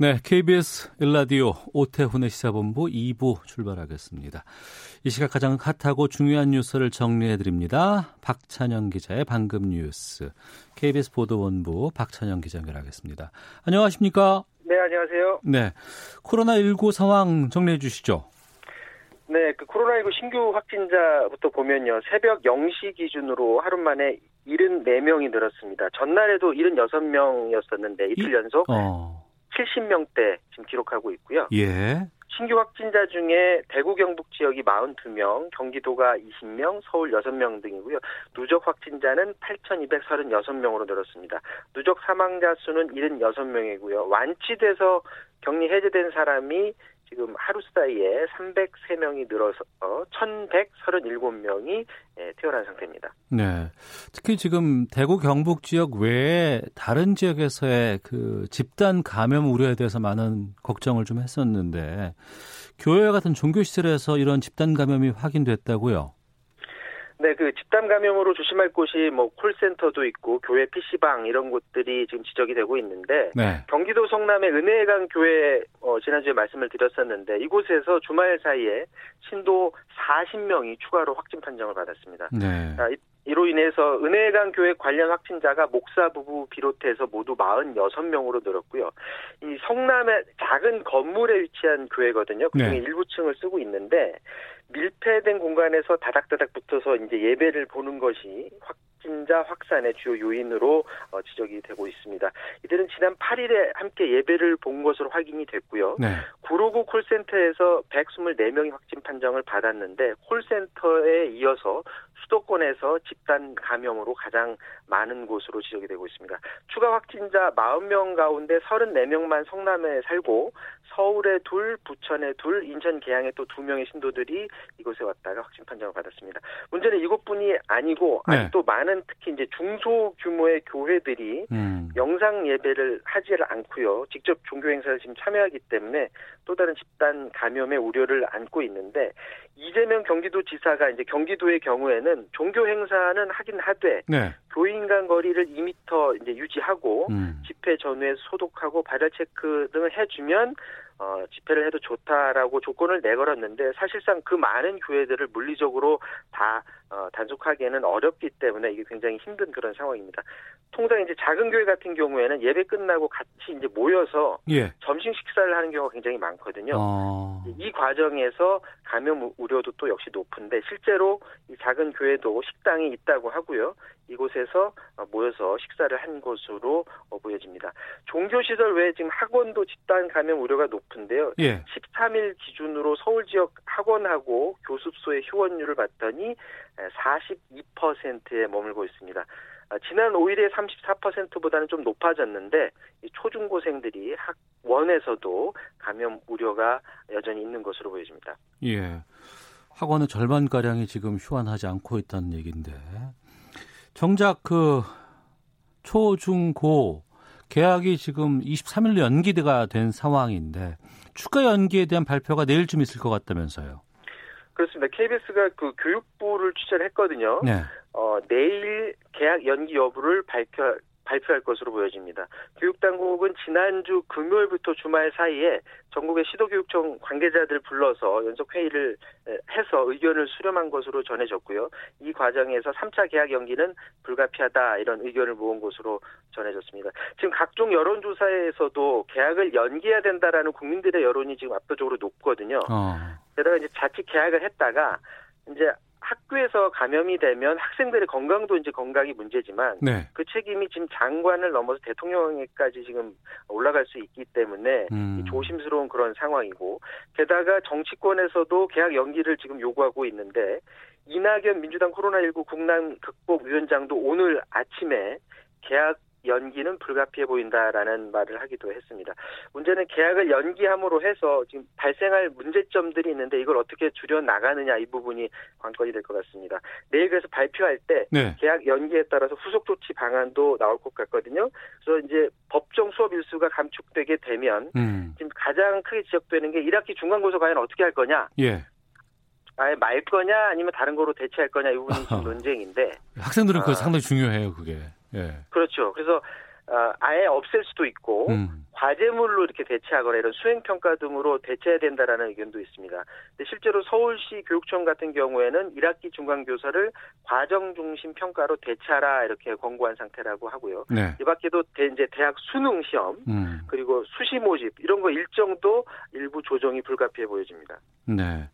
네, KBS 일라디오 오태훈의 시사본부 2부 출발하겠습니다. 이 시각 가장 핫하고 중요한 뉴스를 정리해 드립니다. 박찬영 기자의 방금 뉴스. KBS 보도본부 박찬영 기자 연결하겠습니다. 안녕하십니까? 네, 안녕하세요. 네. 코로나19 상황 정리해 주시죠. 네, 그 코로나19 신규 확진자부터 보면요. 새벽 0시 기준으로 하루 만에 74명이 늘었습니다. 전날에도 76명이었었는데 이틀 연속 어. 70명대 지금 기록하고 있고요. 예. 신규 확진자 중에 대구 경북 지역이 42명, 경기도가 20명, 서울 6명 등이고요. 누적 확진자는 8,236명으로 늘었습니다. 누적 사망자 수는 76명이고요. 완치돼서 격리 해제된 사람이 지금 하루 사이에 303명이 늘어서 1,137명이 예, 태어난 상태입니다. 네. 특히 지금 대구 경북 지역 외에 다른 지역에서의 그 집단 감염 우려에 대해서 많은 걱정을 좀 했었는데 교회 같은 종교 시설에서 이런 집단 감염이 확인됐다고요. 네, 그 집단 감염으로 조심할 곳이 뭐 콜센터도 있고 교회 PC방 이런 곳들이 지금 지적이 되고 있는데 네. 경기도 성남의 은혜강 교회 어, 지난주에 말씀을 드렸었는데 이곳에서 주말 사이에 신도 40명이 추가로 확진 판정을 받았습니다. 네. 아, 이- 이로 인해서 은혜강 교회 관련 확진자가 목사 부부 비롯해서 모두 46명으로 늘었고요. 이 성남의 작은 건물에 위치한 교회거든요. 그중에 네. 일부 층을 쓰고 있는데 밀폐된 공간에서 다닥다닥 붙어서 이제 예배를 보는 것이 확진자 확산의 주요 요인으로 어, 지적이 되고 있습니다. 이들은 지난 8일에 함께 예배를 본 것으로 확인이 됐고요. 네. 구로구 콜센터에서 124명이 확진 판정을 받았는데 콜센터에 이어서 수도권에서 집단 감염으로 가장 많은 곳으로 지적이 되고 있습니다. 추가 확진자 40명 가운데 34명만 성남에 살고 서울에 둘, 부천에 둘, 인천 계양에 또 두 명의 신도들이 이곳에 왔다가 확진 판정을 받았습니다. 문제는 이것뿐이 아니고 네. 아직도 많은 특히 이제 중소 규모의 교회들이 음. 영상 예배를 하지를 않고요. 직접 종교 행사를 지금 참여하기 때문에 또 다른 집단 감염의 우려를 안고 있는데 이재명 경기도지사가 이제 경기도의 경우에는 종교 행사는 하긴 하되 네. 교인 간 거리를 2m 이제 유지하고 음. 집회 전후에 소독하고 발열 체크 등을 해주면 어, 집회를 해도 좋다라고 조건을 내걸었는데 사실상 그 많은 교회들을 물리적으로 다 어, 단속하기에는 어렵기 때문에 이게 굉장히 힘든 그런 상황입니다. 통상 이제 작은 교회 같은 경우에는 예배 끝나고 같이 이제 모여서 예. 점심 식사를 하는 경우가 굉장히 많거든요. 어. 이 과정에서 감염 우려도 또 역시 높은데 실제로 이 작은 교회도 식당이 있다고 하고요. 이곳에서 어, 모여서 식사를 한 것으로 어, 보여집니다. 종교 시설 외에 지금 학원도 집단 감염 우려가 높은데요. 예. 13일 기준으로 서울 지역 학원하고 교습소의 휴원율을 봤더니 42%에 머물고 있습니다. 아, 지난 5일에 34%보다는 좀 높아졌는데 이 초중고생들이 학원에서도 감염 우려가 여전히 있는 것으로 보여집니다. 예. 학원의 절반 가량이 지금 휴환하지 않고 있다는 얘기인데 정작 그 초중고 계약이 지금 23일로 연기가 된 상황인데 추가 연기에 대한 발표가 내일쯤 있을 것 같다면서요. 그렇습니다. KBS가 그 교육부를 취재를 했거든요. 네. 어, 내일 계약 연기 여부를 발표 발표할 것으로 보여집니다. 교육당국은 지난주 금요일부터 주말 사이에 전국의 시도교육청 관계자들 불러서 연속 회의를 해서 의견을 수렴한 것으로 전해졌고요. 이 과정에서 3차 계약 연기는 불가피하다 이런 의견을 모은 것으로 전해졌습니다. 지금 각종 여론조사에서도 계약을 연기해야 된다라는 국민들의 여론이 지금 압도적으로 높거든요. 어. 게다가 이제 자칫 계약을 했다가 이제 학교에서 감염이 되면 학생들의 건강도 이제 건강이 문제지만 네. 그 책임이 지금 장관을 넘어서 대통령에까지 지금 올라갈 수 있기 때문에 음. 조심스러운 그런 상황이고 게다가 정치권에서도 계약 연기를 지금 요구하고 있는데 이낙연 민주당 코로나19 국난 극복 위원장도 오늘 아침에 계약 연기는 불가피해 보인다라는 말을 하기도 했습니다. 문제는 계약을 연기함으로 해서 지금 발생할 문제점들이 있는데 이걸 어떻게 줄여 나가느냐 이 부분이 관건이 될 것 같습니다. 내일 그래서 발표할 때 네. 계약 연기에 따라서 후속 조치 방안도 나올 것 같거든요. 그래서 이제 법정 수업 일수가 감축되게 되면 음. 지금 가장 크게 지적되는 게 1학기 중간고사 과연 어떻게 할 거냐. 예. 아예 말 거냐 아니면 다른 거로 대체할 거냐 이 부분이 지금 논쟁인데 학생들은 그거 아, 상당히 중요해요 그게. 예. 그렇죠. 그래서 어, 아예 없앨 수도 있고 음. 과제물로 이렇게 대체하거나 이런 수행 평가 등으로 대체해야 된다라는 의견도 있습니다. 근데 실제로 서울시 교육청 같은 경우에는 1학기 중간 교사를 과정 중심 평가로 대체하라 이렇게 권고한 상태라고 하고요. 네. 이 밖에도 대, 이제 대학 수능 시험 음. 그리고 수시 모집 이런 거 일정도 일부 조정이 불가피해 보여집니다. 네.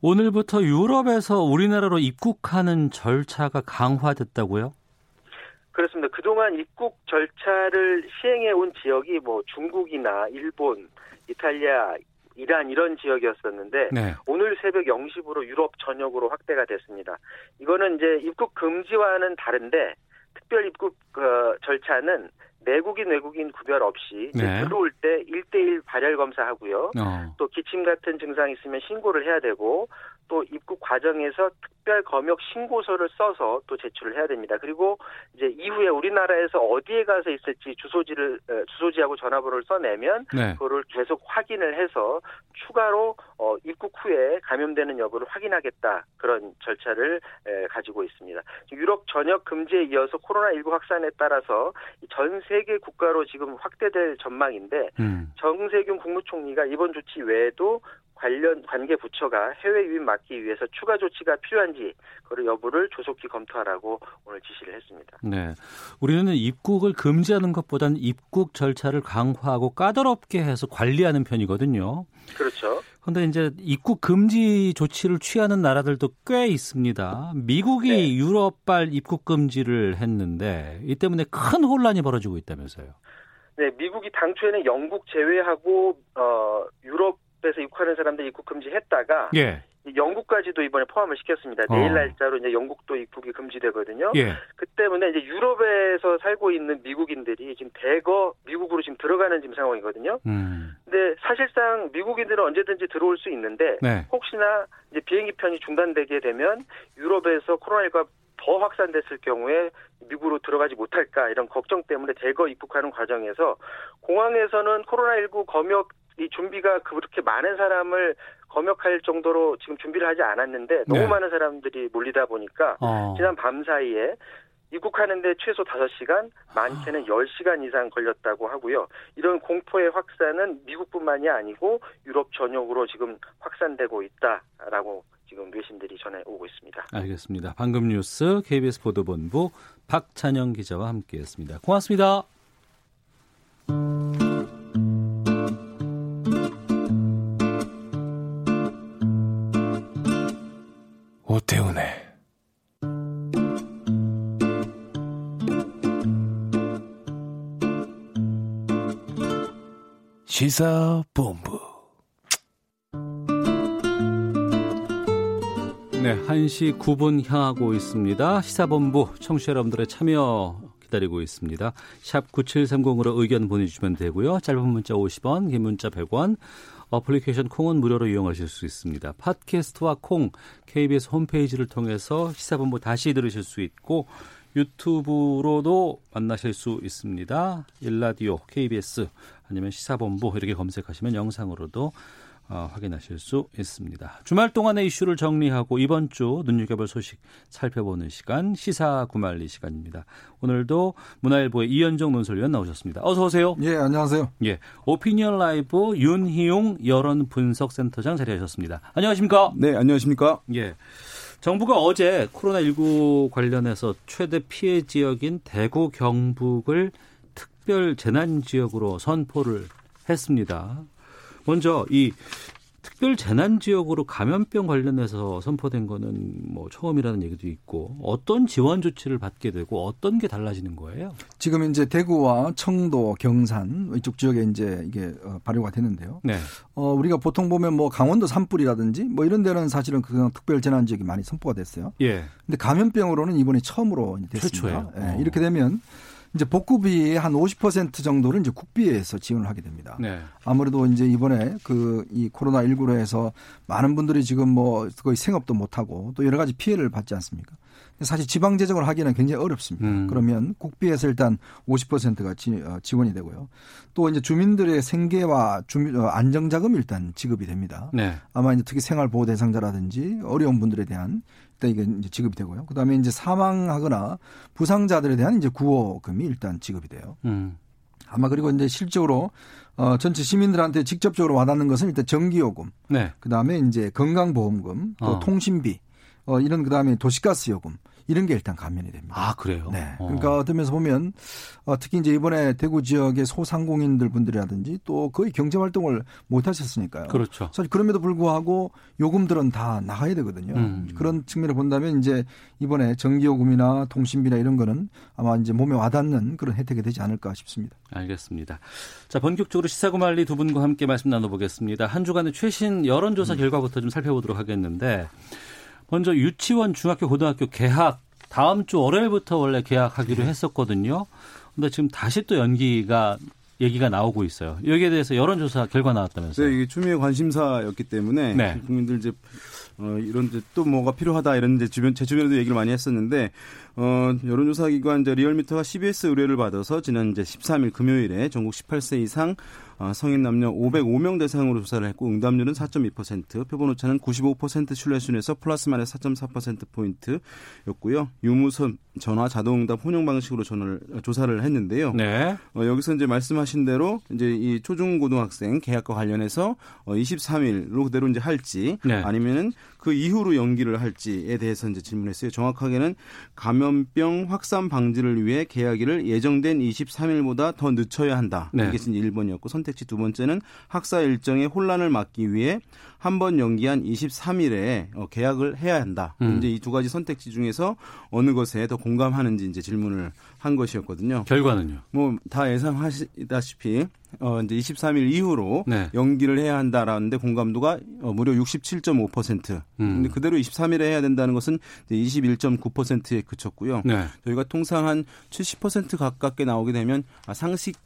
오늘부터 유럽에서 우리나라로 입국하는 절차가 강화됐다고요? 그렇습니다. 그동안 입국 절차를 시행해 온 지역이 뭐 중국이나 일본, 이탈리아, 이란 이런 지역이었었는데 네. 오늘 새벽 0시부로 유럽 전역으로 확대가 됐습니다. 이거는 이제 입국 금지와는 다른데 특별 입국 어, 절차는 내국인 외국인 구별 없이 네. 들어올 때 1대1 발열 검사하고요. 어. 또 기침 같은 증상 있으면 신고를 해야 되고 또 입국 과정에서 특별 검역 신고서를 써서 또 제출을 해야 됩니다. 그리고 이제 이후에 우리나라에서 어디에 가서 있을지 주소지를 주소지하고 전화번호를 써내면 네. 그거를 계속 확인을 해서 추가로 어, 입국 후에 감염되는 여부를 확인하겠다 그런 절차를 에, 가지고 있습니다. 유럽 전역 금지에 이어서 코로나19 확산에 따라서 전 세계 국가로 지금 확대될 전망인데 음. 정세균 국무총리가 이번 조치 외에도 관련 관계 부처가 해외 유입 막기 위해서 추가 조치가 필요한지 그를 여부를 조속히 검토하라고 오늘 지시를 했습니다. 네, 우리는 입국을 금지하는 것보다는 입국 절차를 강화하고 까다롭게 해서 관리하는 편이거든요. 그렇죠. 그런데 이제 입국 금지 조치를 취하는 나라들도 꽤 있습니다. 미국이 네. 유럽발 입국 금지를 했는데 이 때문에 큰 혼란이 벌어지고 있다면서요. 네, 미국이 당초에는 영국 제외하고 어, 유럽 에서 입국하는 사람들 입국 금지했다가 예. 영국까지도 이번에 포함을 시켰습니다. 어. 내일 날짜로 이제 영국도 입국이 금지되거든요. 예. 그 때문에 이제 유럽에서 살고 있는 미국인들이 지금 대거 미국으로 지금 들어가는 지금 상황이거든요. 음. 근데 사실상 미국인들은 언제든지 들어올 수 있는데 네. 혹시나 이제 비행기 편이 중단되게 되면 유럽에서 코로나19가 더 확산됐을 경우에 미국으로 들어가지 못할까 이런 걱정 때문에 대거 입국하는 과정에서 공항에서는 코로나19 검역 이 준비가 그렇게 많은 사람을 검역할 정도로 지금 준비를 하지 않았는데 너무 네. 많은 사람들이 몰리다 보니까 어. 지난 밤 사이에 입국하는데 최소 5시간, 많게는 10시간 이상 걸렸다고 하고요. 이런 공포의 확산은 미국뿐만이 아니고 유럽 전역으로 지금 확산되고 있다라고 지금 외신들이 전해 오고 있습니다. 알겠습니다. 방금 뉴스 KBS 보도본부 박찬영 기자와 함께했습니다. 고맙습니다. 오태훈의 시사본부 네, 1시 9분 향하고 있습니다. 시사본부 청취자 여러분들의 참여 기다리고 있습니다. 샵 9730으로 의견 보내주시면 되고요. 짧은 문자 50원, 긴 문자 100원, 어플리케이션 콩은 무료로 이용하실 수 있습니다. 팟캐스트와 콩, KBS 홈페이지를 통해서 시사본부 다시 들으실 수 있고 유튜브로도 만나실 수 있습니다. 일라디오, KBS 아니면 시사본부 이렇게 검색하시면 영상으로도 어, 확인하실 수 있습니다. 주말 동안의 이슈를 정리하고 이번 주 눈여겨볼 소식 살펴보는 시간 시사 구말리 시간입니다. 오늘도 문화일보의 이현정 논설위원 나오셨습니다. 어서 오세요. 예, 안녕하세요. 예, 오피니언 라이브 윤희용 여론 분석센터장 자리하셨습니다. 안녕하십니까? 네, 안녕하십니까? 예. 정부가 어제 코로나19 관련해서 최대 피해 지역인 대구 경북을 특별 재난 지역으로 선포를 했습니다. 먼저 이 특별 재난 지역으로 감염병 관련해서 선포된 거는 뭐 처음이라는 얘기도 있고 어떤 지원 조치를 받게 되고 어떤 게 달라지는 거예요? 지금 이제 대구와 청도, 경산 이쪽 지역에 이제 이게 어, 발효가 되는데요. 네. 어 우리가 보통 보면 뭐 강원도 산불이라든지 뭐 이런 데는 사실은 그냥 특별 재난 지역이 많이 선포가 됐어요. 예. 근데 감염병으로는 이번에 처음으로 됐습니다. 최초예요. 예. 이렇게 되면 이제 복구비의 한 50% 정도를 이제 국비에서 지원을 하게 됩니다. 네. 아무래도 이제 이번에 그 이 코로나 19로 해서 많은 분들이 지금 뭐 거의 생업도 못 하고 또 여러 가지 피해를 받지 않습니까? 사실 지방 재정을 하기는 굉장히 어렵습니다. 음. 그러면 국비에서 일단 50%가 지, 어, 지원이 되고요. 또 이제 주민들의 생계와 주민 어, 안정 자금이 일단 지급이 됩니다. 네. 아마 이제 특히 생활 보호 대상자라든지 어려운 분들에 대한 일단 이게 이제 지급이 되고요. 그다음에 이제 사망하거나 부상자들에 대한 이제 구호금이 일단 지급이 돼요. 음. 아마 그리고 이제 실적으로 어 전체 시민들한테 직접적으로 와닿는 것은 일단 전기요금, 네. 그다음에 이제 건강보험금, 또 어. 통신비, 어 이런 그다음에 도시가스 요금 이런 게 일단 감면이 됩니다. 아 그래요? 네. 어. 그러니까 어떤 면에서 보면 어, 특히 이제 이번에 대구 지역의 소상공인들 분들이라든지 또 거의 경제 활동을 못 하셨으니까요. 그렇죠. 사실 그럼에도 불구하고 요금들은 다 나가야 되거든요. 음. 그런 측면을 본다면 이제 이번에 전기요금이나 통신비나 이런 거는 아마 이제 몸에 와닿는 그런 혜택이 되지 않을까 싶습니다. 알겠습니다. 자 본격적으로 시사고말리 두 분과 함께 말씀 나눠보겠습니다. 한 주간의 최신 여론조사 음. 결과부터 좀 살펴보도록 하겠는데. 먼저 유치원, 중학교, 고등학교 개학 다음 주 월요일부터 원래 개학하기로 했었거든요. 근데 지금 다시 또 연기가 얘기가 나오고 있어요. 여기에 대해서 여론조사 결과 나왔다면서요? 네, 이게 추미애 관심사였기 때문에 네. 국민들 이제 어, 이런 또 뭐가 필요하다 이런 데 주변 제 주변에도 얘기를 많이 했었는데 어, 여론조사 기관 이제 리얼미터가 CBS 의뢰를 받아서 지난 이제 13일 금요일에 전국 18세 이상 어, 성인 남녀 505명 대상으로 조사를 했고 응답률은 4.2%, 표본 오차는 95% 신뢰 순에서 플러스 마이너스 4.4% 포인트 였고요. 유무선 전화 자동 응답 혼용 방식으로 전화를 조사를 했는데요. 네. 어, 여기서 이제 말씀하신 대로 이제 이 초중고등학생 계약과 관련해서 어, 23일로 그대로 이제 할지 네. 아니면은 그 이후로 연기를 할지에 대해서 이제 질문했어요. 정확하게는 감염병 확산 방지를 위해 계약일을 예정된 23일보다 더 늦춰야 한다. 네. 이게 이제 1번이었고 선택지 두 번째는 학사 일정의 혼란을 막기 위해 한 번 연기한 23일에 어, 계약을 해야 한다. 음. 이제 이 두 가지 선택지 중에서 어느 것에 더 공감하는지 이제 질문을 한 것이었거든요. 결과는요? 뭐 다 예상하시다시피 어 이제 23일 이후로 네. 연기를 해야 한다라는데 공감도가 어, 무려 67.5%. 음. 근데 그대로 23일에 해야 된다는 것은 이제 21.9%에 그쳤고요. 네. 저희가 통상 한 70% 가깝게 나오게 되면 아, 상식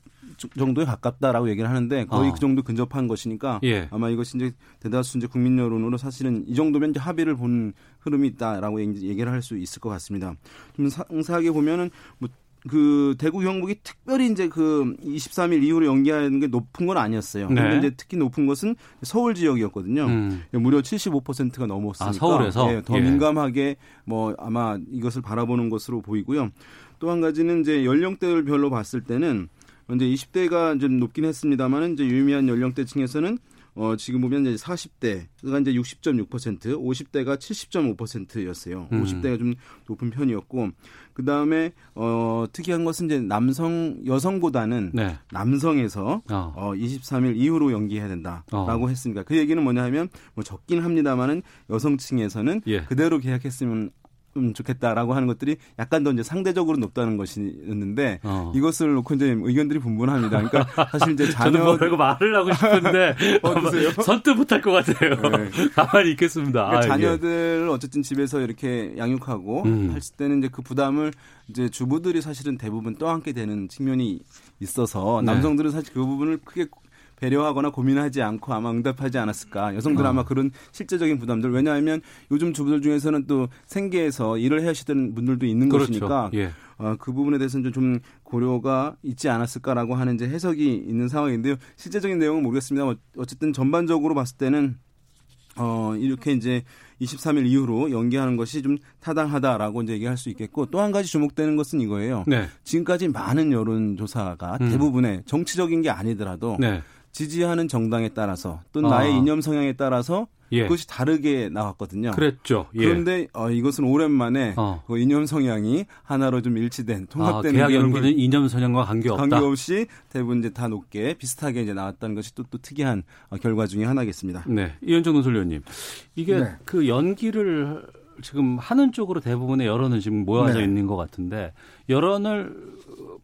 정도에 가깝다라고 얘기를 하는데 거의 어. 그 정도 근접한 것이니까 예. 아마 이것이 이제 대다수 이제 국민 여론으로 사실은 이 정도면 이제 합의를 본 흐름이 있다라고 얘기를 할 수 있을 것 같습니다. 좀 상세하게 보면은 뭐 그 대구 경북이 특별히 이제 그 23일 이후로 연기하는 게 높은 건 아니었어요. 네. 근데 이제 특히 높은 것은 서울 지역이었거든요. 음. 무려 75%가 넘었으니까 아, 서울에서 예, 더 예. 민감하게 뭐 아마 이것을 바라보는 것으로 보이고요. 또 한 가지는 이제 연령대별로 봤을 때는 이제 20대가 좀 높긴 했습니다만은 이제 유의미한 연령대층에서는 어, 지금 보면 이제 40대가 이제 60.6%, 50대가 70.5%였어요. 음. 50대가 좀 높은 편이었고, 그 다음에, 어, 특이한 것은 이제 남성, 여성보다는 네. 남성에서 어. 어 23일 이후로 연기해야 된다라고 어. 했습니다. 그 얘기는 뭐냐 하면, 뭐 적긴 합니다만은 여성층에서는 예. 그대로 계약했으면 좀 좋겠다라고 하는 것들이 약간 더 이제 상대적으로 높다는 것이었는데 어. 이것을 놓고 이제 의견들이 분분합니다. 그러니까 사실 이제 자녀 저는 뭐 말을 하고 싶은데 어, 선뜻 못할 것 같아요. 네. 가만히 있겠습니다. 그러니까 아, 자녀들을 어쨌든 집에서 이렇게 양육하고 음. 할 때는 이제 그 부담을 이제 주부들이 사실은 대부분 떠안게 되는 측면이 있어서 네. 남성들은 사실 그 부분을 크게 배려하거나 고민하지 않고 아마 응답하지 않았을까. 여성들 은 어. 아마 그런 실제적인 부담들. 왜냐하면 요즘 주부들 중에서는 또 생계에서 일을 하시던 분들도 있는 그렇죠. 것이니까 예. 어, 그 부분에 대해서는 좀 고려가 있지 않았을까라고 하는 이제 해석이 있는 상황인데요. 실제적인 내용은 모르겠습니다. 어쨌든 전반적으로 봤을 때는 어, 이렇게 이제 23일 이후로 연기하는 것이 좀 타당하다라고 이제 얘기할 수 있겠고 또 한 가지 주목되는 것은 이거예요. 네. 지금까지 많은 여론조사가 음. 대부분의 정치적인 게 아니더라도 네. 지지하는 정당에 따라서 또 나의 아. 이념 성향에 따라서 예. 그것이 다르게 나왔거든요. 그랬죠. 예. 그런데 어, 이것은 오랜만에 어. 그 이념 성향이 하나로 좀 일치된 통합된 아, 계약 연기는 이념 성향과 관계없다. 관계없이 대부분 이제 다 높게 비슷하게 이제 나왔다는 것이 또, 또 특이한 어, 결과 중에 하나겠습니다. 네, 이현정 논설위원님, 이게 네. 그 연기를 지금 하는 쪽으로 대부분의 여론은 지금 모여져 네. 있는 것 같은데 여론을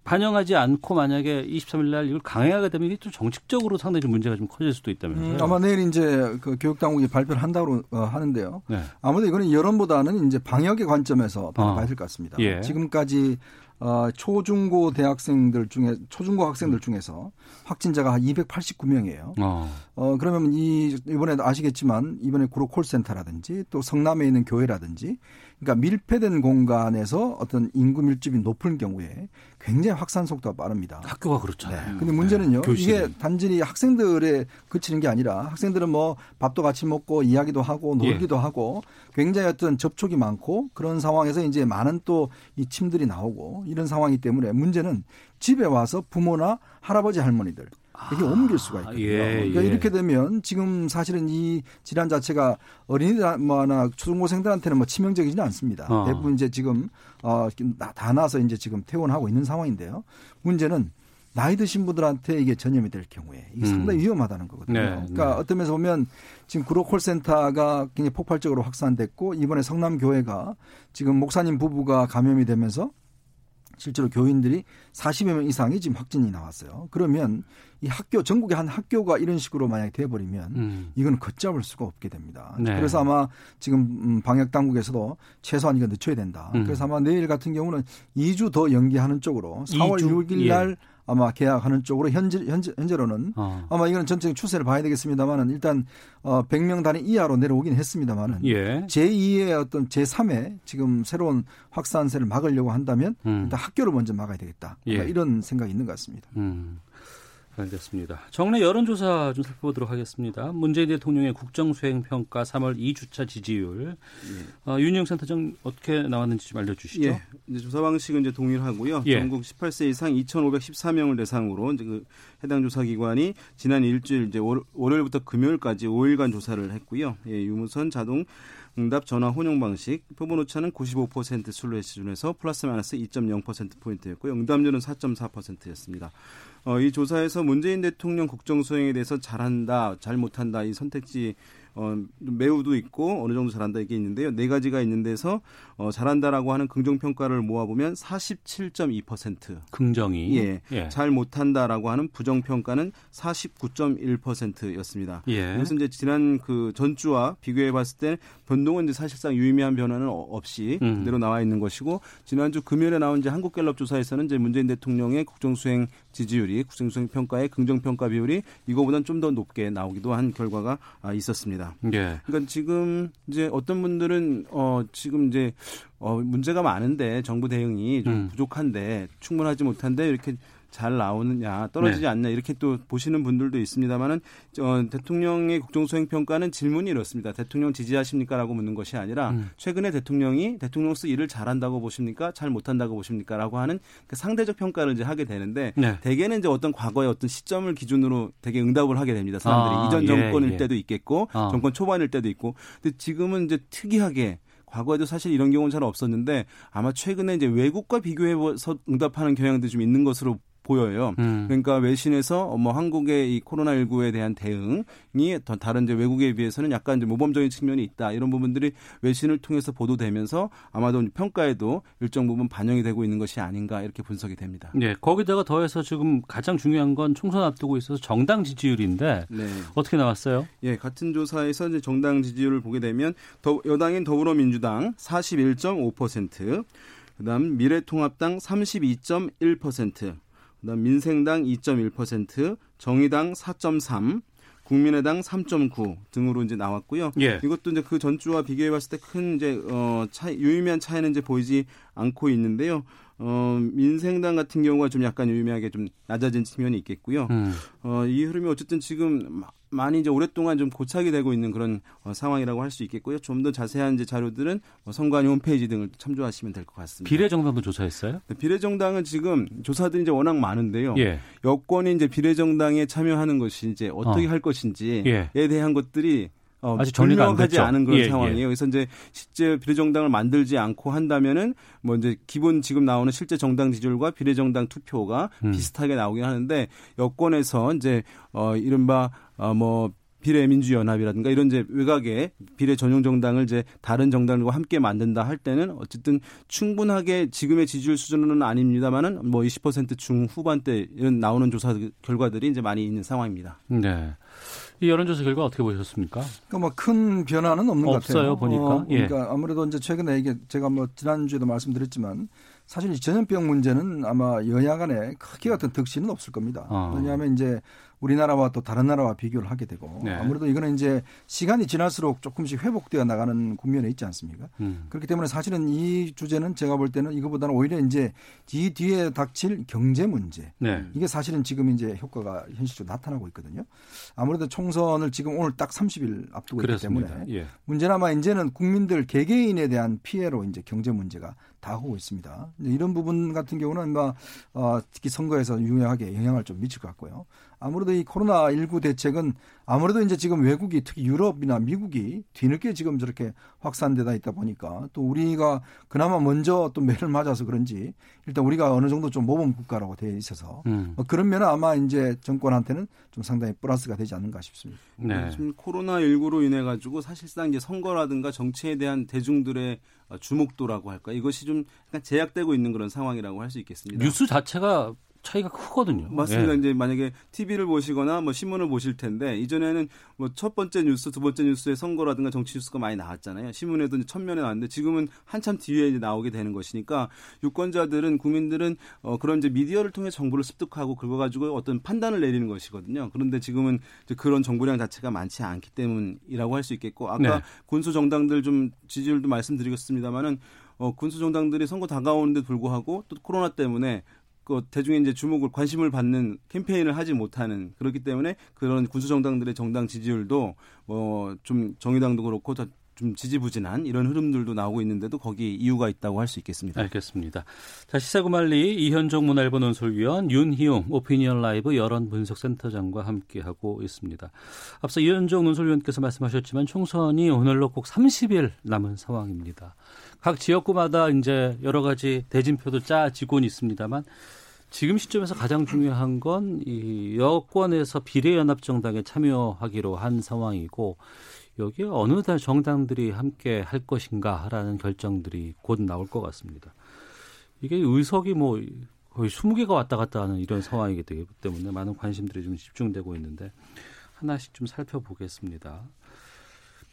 반영하지 않고 만약에 23일 날 이걸 강행하게 되면 이게 좀 정책적으로 상당히 좀 문제가 좀 커질 수도 있다면서요. 음, 아마 내일 이제 그 교육 당국이 발표를 한다고 어, 하는데요. 네. 아무래도 이거는 여론보다는 이제 방역의 관점에서 봐야 어. 될것 같습니다. 예. 지금까지 어, 초중고 대학생들 중에 초중고 학생들 중에서 확진자가 289명이에요. 어. 어 그러면 이 이번에 아시겠지만 이번에 구로 콜센터라든지 또 성남에 있는 교회라든지 그러니까 밀폐된 공간에서 어떤 인구 밀집이 높은 경우에 굉장히 확산 속도가 빠릅니다. 학교가 그렇잖아요. 네. 근데 문제는요. 네. 이게 단순히 학생들에 그치는 게 아니라 학생들은 뭐 밥도 같이 먹고 이야기도 하고 놀기도 예. 하고 굉장히 어떤 접촉이 많고 그런 상황에서 이제 많은 또 이 침들이 나오고 이런 상황이기 때문에 문제는 집에 와서 부모나 할아버지 할머니들 이게 아, 옮길 수가 있거든요. 예, 그러니까 예. 이렇게 되면 지금 사실은 이 질환 자체가 어린이나 초중고생들한테는 뭐 치명적이지는 않습니다. 어. 대부분 이제 지금 어, 다 나서 이제 지금 퇴원하고 있는 상황인데요. 문제는 나이 드신 분들한테 이게 전염이 될 경우에 이게 음. 상당히 위험하다는 거거든요. 네, 그러니까 네. 어떤 면에서 보면 지금 구로콜센터가 굉장히 폭발적으로 확산됐고 이번에 성남교회가 지금 목사님 부부가 감염이 되면서 실제로 교인들이 40여 명 이상이 지금 확진이 나왔어요. 그러면 이 학교 전국의 한 학교가 이런 식으로 만약에 돼버리면 음. 이건 걷잡을 수가 없게 됩니다. 네. 그래서 아마 지금 음, 방역 당국에서도 최소한 이거 늦춰야 된다. 음. 그래서 아마 내일 같은 경우는 2주 더 연기하는 쪽으로 4월 2주? 6일 날 예. 아마 계약하는 쪽으로 현재 현재 현재 로는 어. 아마 이거는 전체적인 추세를 봐야 되겠습니다만은 일단 어 100명 단위 이하로 내려오긴 했습니다만은 예. 제2의 어떤 제3의 지금 새로운 확산세를 막으려고 한다면 음. 일단 학교를 먼저 막아야 되겠다. 예. 이런 생각이 있는 것 같습니다. 음. 알겠습니다. 정례 여론조사 좀 살펴보도록 하겠습니다. 문재인 대통령의 국정수행평가 3월 2주차 지지율. 예. 어, 윤영 센터장 어떻게 나왔는지 좀 알려주시죠. 예. 이제 조사 방식은 이제 동일하고요. 예. 전국 18세 이상 2,514명을 대상으로 이제 그 해당 조사기관이 지난 일주일 이제 월, 월요일부터 금요일까지 5일간 조사를 했고요. 예, 유무선 자동 응답 전화 혼용 방식 표본 오차는 95% 순례 수준에서 플러스 마이너스 2.0% 포인트였고요. 응답률은 4.4%였습니다. 어, 이 조사에서 문재인 대통령 국정 수행에 대해서 잘한다, 잘 못한다 이 선택지 어, 매우도 있고 어느 정도 잘한다 이게 있는데요. 네 가지가 있는 데서 어, 잘한다라고 하는 긍정 평가를 모아 보면 47.2% 긍정이 예, 예. 잘 못한다라고 하는 부정 평가는 49.1%였습니다. 예. 그래서 이제 지난 그 전주와 비교해 봤을 때 변동은 이제 사실상 유의미한 변화는 없이 음. 그대로 나와 있는 것이고 지난주 금요일에 나온 이제 한국갤럽 조사에서는 이제 문재인 대통령의 국정수행 지지율이 국정수행 평가의 긍정 평가 비율이 이거보다는 좀 더 높게 나오기도 한 결과가 아, 있었습니다. 있습니다. 예. 그러니까 지금 이제 어떤 분들은 어 지금 이제 어 문제가 많은데 정부 대응이 좀 음. 부족한데 충분하지 못한데 이렇게 잘 나오느냐 떨어지지 네. 않냐 이렇게 또 보시는 분들도 있습니다만은 어, 대통령의 국정 수행 평가는 질문이 이렇습니다. 대통령 지지하십니까라고 묻는 것이 아니라 음. 최근에 대통령이 대통령으로 일을 잘한다고 보십니까? 잘 못한다고 보십니까?라고 하는 그 상대적 평가를 이제 하게 되는데 네. 대개는 이제 어떤 과거의 어떤 시점을 기준으로 되게 응답을 하게 됩니다. 사람들이 아, 이전 예, 정권일 예, 예. 때도 있겠고 아. 정권 초반일 때도 있고 근데 지금은 이제 특이하게 과거에도 사실 이런 경우는 잘 없었는데 아마 최근에 이제 외국과 비교해서 응답하는 경향도 좀 있는 것으로 보여요. 음. 그러니까 외신에서 뭐 한국의 이 코로나 19에 대한 대응이 더 다른 이제 외국에 비해서는 약간 이제 모범적인 측면이 있다. 이런 부분들이 외신을 통해서 보도되면서 아마도 평가에도 일정 부분 반영이 되고 있는 것이 아닌가 이렇게 분석이 됩니다. 네. 거기다가 더해서 지금 가장 중요한 건 총선 앞두고 있어서 정당 지지율인데 네. 어떻게 나왔어요? 예, 같은 조사에서 이제 정당 지지율을 보게 되면 더, 여당인 더불어민주당 41.5%, 그다음 미래통합당 32.1%, 그다음 민생당 2.1%, 정의당 4.3, 국민의당 3.9 등으로 이제 나왔고요. 예. 이것도 이제 그 전주와 비교해 봤을 때 큰 이제 어 차이 유의미한 차이는 이제 보이지 않고 있는데요. 어, 민생당 같은 경우가 좀 약간 유의미하게 좀 낮아진 측면이 있겠고요. 음. 어, 이 흐름이 어쨌든 지금 많이 이제 오랫동안 좀 고착이 되고 있는 그런 어, 상황이라고 할 수 있겠고요. 좀 더 자세한 이제 자료들은 뭐 선관위 홈페이지 등을 참조하시면 될 것 같습니다. 비례정당도 조사했어요? 네, 비례정당은 지금 조사들이 이제 워낙 많은데요. 예. 여권이 이제 비례정당에 참여하는 것이 이제 어떻게 어. 할 것인지에 예. 대한 것들이 어, 아직 정리가 하지 않은 그런 예, 예. 상황이에요. 예. 그래서 이제 실제 비례정당을 만들지 않고 한다면은 뭐 이제 기본 지금 나오는 실제 정당 지지율과 비례정당 투표가 음. 비슷하게 나오긴 하는데 여권에서 이제 어 이른바 어 뭐 비례민주연합이라든가 이런 이제 외곽의 비례 전용 정당을 이제 다른 정당과 함께 만든다 할 때는 어쨌든 충분하게 지금의 지지율 수준은 아닙니다만은 뭐 20% 중후반대 이런 나오는 조사 결과들이 이제 많이 있는 상황입니다. 네. 이 여론조사 결과 어떻게 보셨습니까? 그러니까 뭐 큰 변화는 없는 것 같아요. 없어요 보니까. 어, 그러니까 예. 아무래도 이제 최근에 이게 제가 뭐 지난주에도 말씀드렸지만 사실 전염병 문제는 아마 여야 간에 크게 같은 덕시는 없을 겁니다. 어. 왜냐하면 이제 우리나라와 또 다른 나라와 비교를 하게 되고 네. 아무래도 이거는 이제 시간이 지날수록 조금씩 회복되어 나가는 국면에 있지 않습니까? 음. 그렇기 때문에 사실은 이 주제는 제가 볼 때는 이거보다는 오히려 이제 이 뒤에 닥칠 경제 문제 네. 이게 사실은 지금 이제 효과가 현실적으로 나타나고 있거든요. 아무래도 총선을 지금 오늘 딱 30일 앞두고 그렇습니다. 있기 때문에 예. 문제는 아마 이제는 국민들 개개인에 대한 피해로 이제 경제 문제가 다가오고 있습니다. 이런 부분 같은 경우는 뭐 어, 특히 선거에서 유용하게 영향을 좀 미칠 것 같고요. 아무래도 이 코로나 19 대책은 아무래도 이제 지금 외국이 특히 유럽이나 미국이 뒤늦게 지금 저렇게 확산되다 있다 보니까 또 우리가 그나마 먼저 또 매를 맞아서 그런지 일단 우리가 어느 정도 좀 모범 국가라고 되어 있어서 음. 뭐 그런 면은 아마 이제 정권한테는 좀 상당히 플러스가 되지 않는가 싶습니다. 네. 지금 코로나 19로 인해 가지고 사실상 이제 선거라든가 정치에 대한 대중들의 주목도라고 할까 이것이 좀 약간 제약되고 있는 그런 상황이라고 할 수 있겠습니다. 뉴스 자체가 차이가 크거든요. 맞습니다. 예. 이제 만약에 TV를 보시거나 뭐 신문을 보실 텐데 이전에는 뭐 첫 번째 뉴스, 두 번째 뉴스에 선거라든가 정치 뉴스가 많이 나왔잖아요. 신문에도 이제 첫면에 나왔는데 지금은 한참 뒤에 이제 나오게 되는 것이니까 유권자들은 국민들은 어 그런 이제 미디어를 통해 정보를 습득하고 그거 가지고 어떤 판단을 내리는 것이거든요. 그런데 지금은 그런 정보량 자체가 많지 않기 때문이라고 할 수 있겠고 아까 네. 군수 정당들 좀 지지율도 말씀드리겠습니다만은 어, 군수 정당들이 선거 다가오는데 불구하고 또 코로나 때문에 그 대중의 이제 주목을 관심을 받는 캠페인을 하지 못하는 그렇기 때문에 그런 군수 정당들의 정당 지지율도 뭐좀 정의당도 그렇고 좀 지지부진한 이런 흐름들도 나오고 있는데도 거기 이유가 있다고 할 수 있겠습니다. 알겠습니다. 자, 시사구말리 이현종 문화일보 논설위원 윤희용 오피니언 라이브 여론 분석센터장과 함께하고 있습니다. 앞서 이현종 논설위원께서 말씀하셨지만 총선이 오늘로 꼭 30일 남은 상황입니다. 각 지역구마다 이제 여러 가지 대진표도 짜지곤 있습니다만 지금 시점에서 가장 중요한 건 이 여권에서 비례연합정당에 참여하기로 한 상황이고 여기에 어느 정당들이 함께 할 것인가라는 결정들이 곧 나올 것 같습니다. 이게 의석이 뭐 거의 20개가 왔다 갔다 하는 이런 상황이기 때문에 많은 관심들이 좀 집중되고 있는데 하나씩 좀 살펴보겠습니다.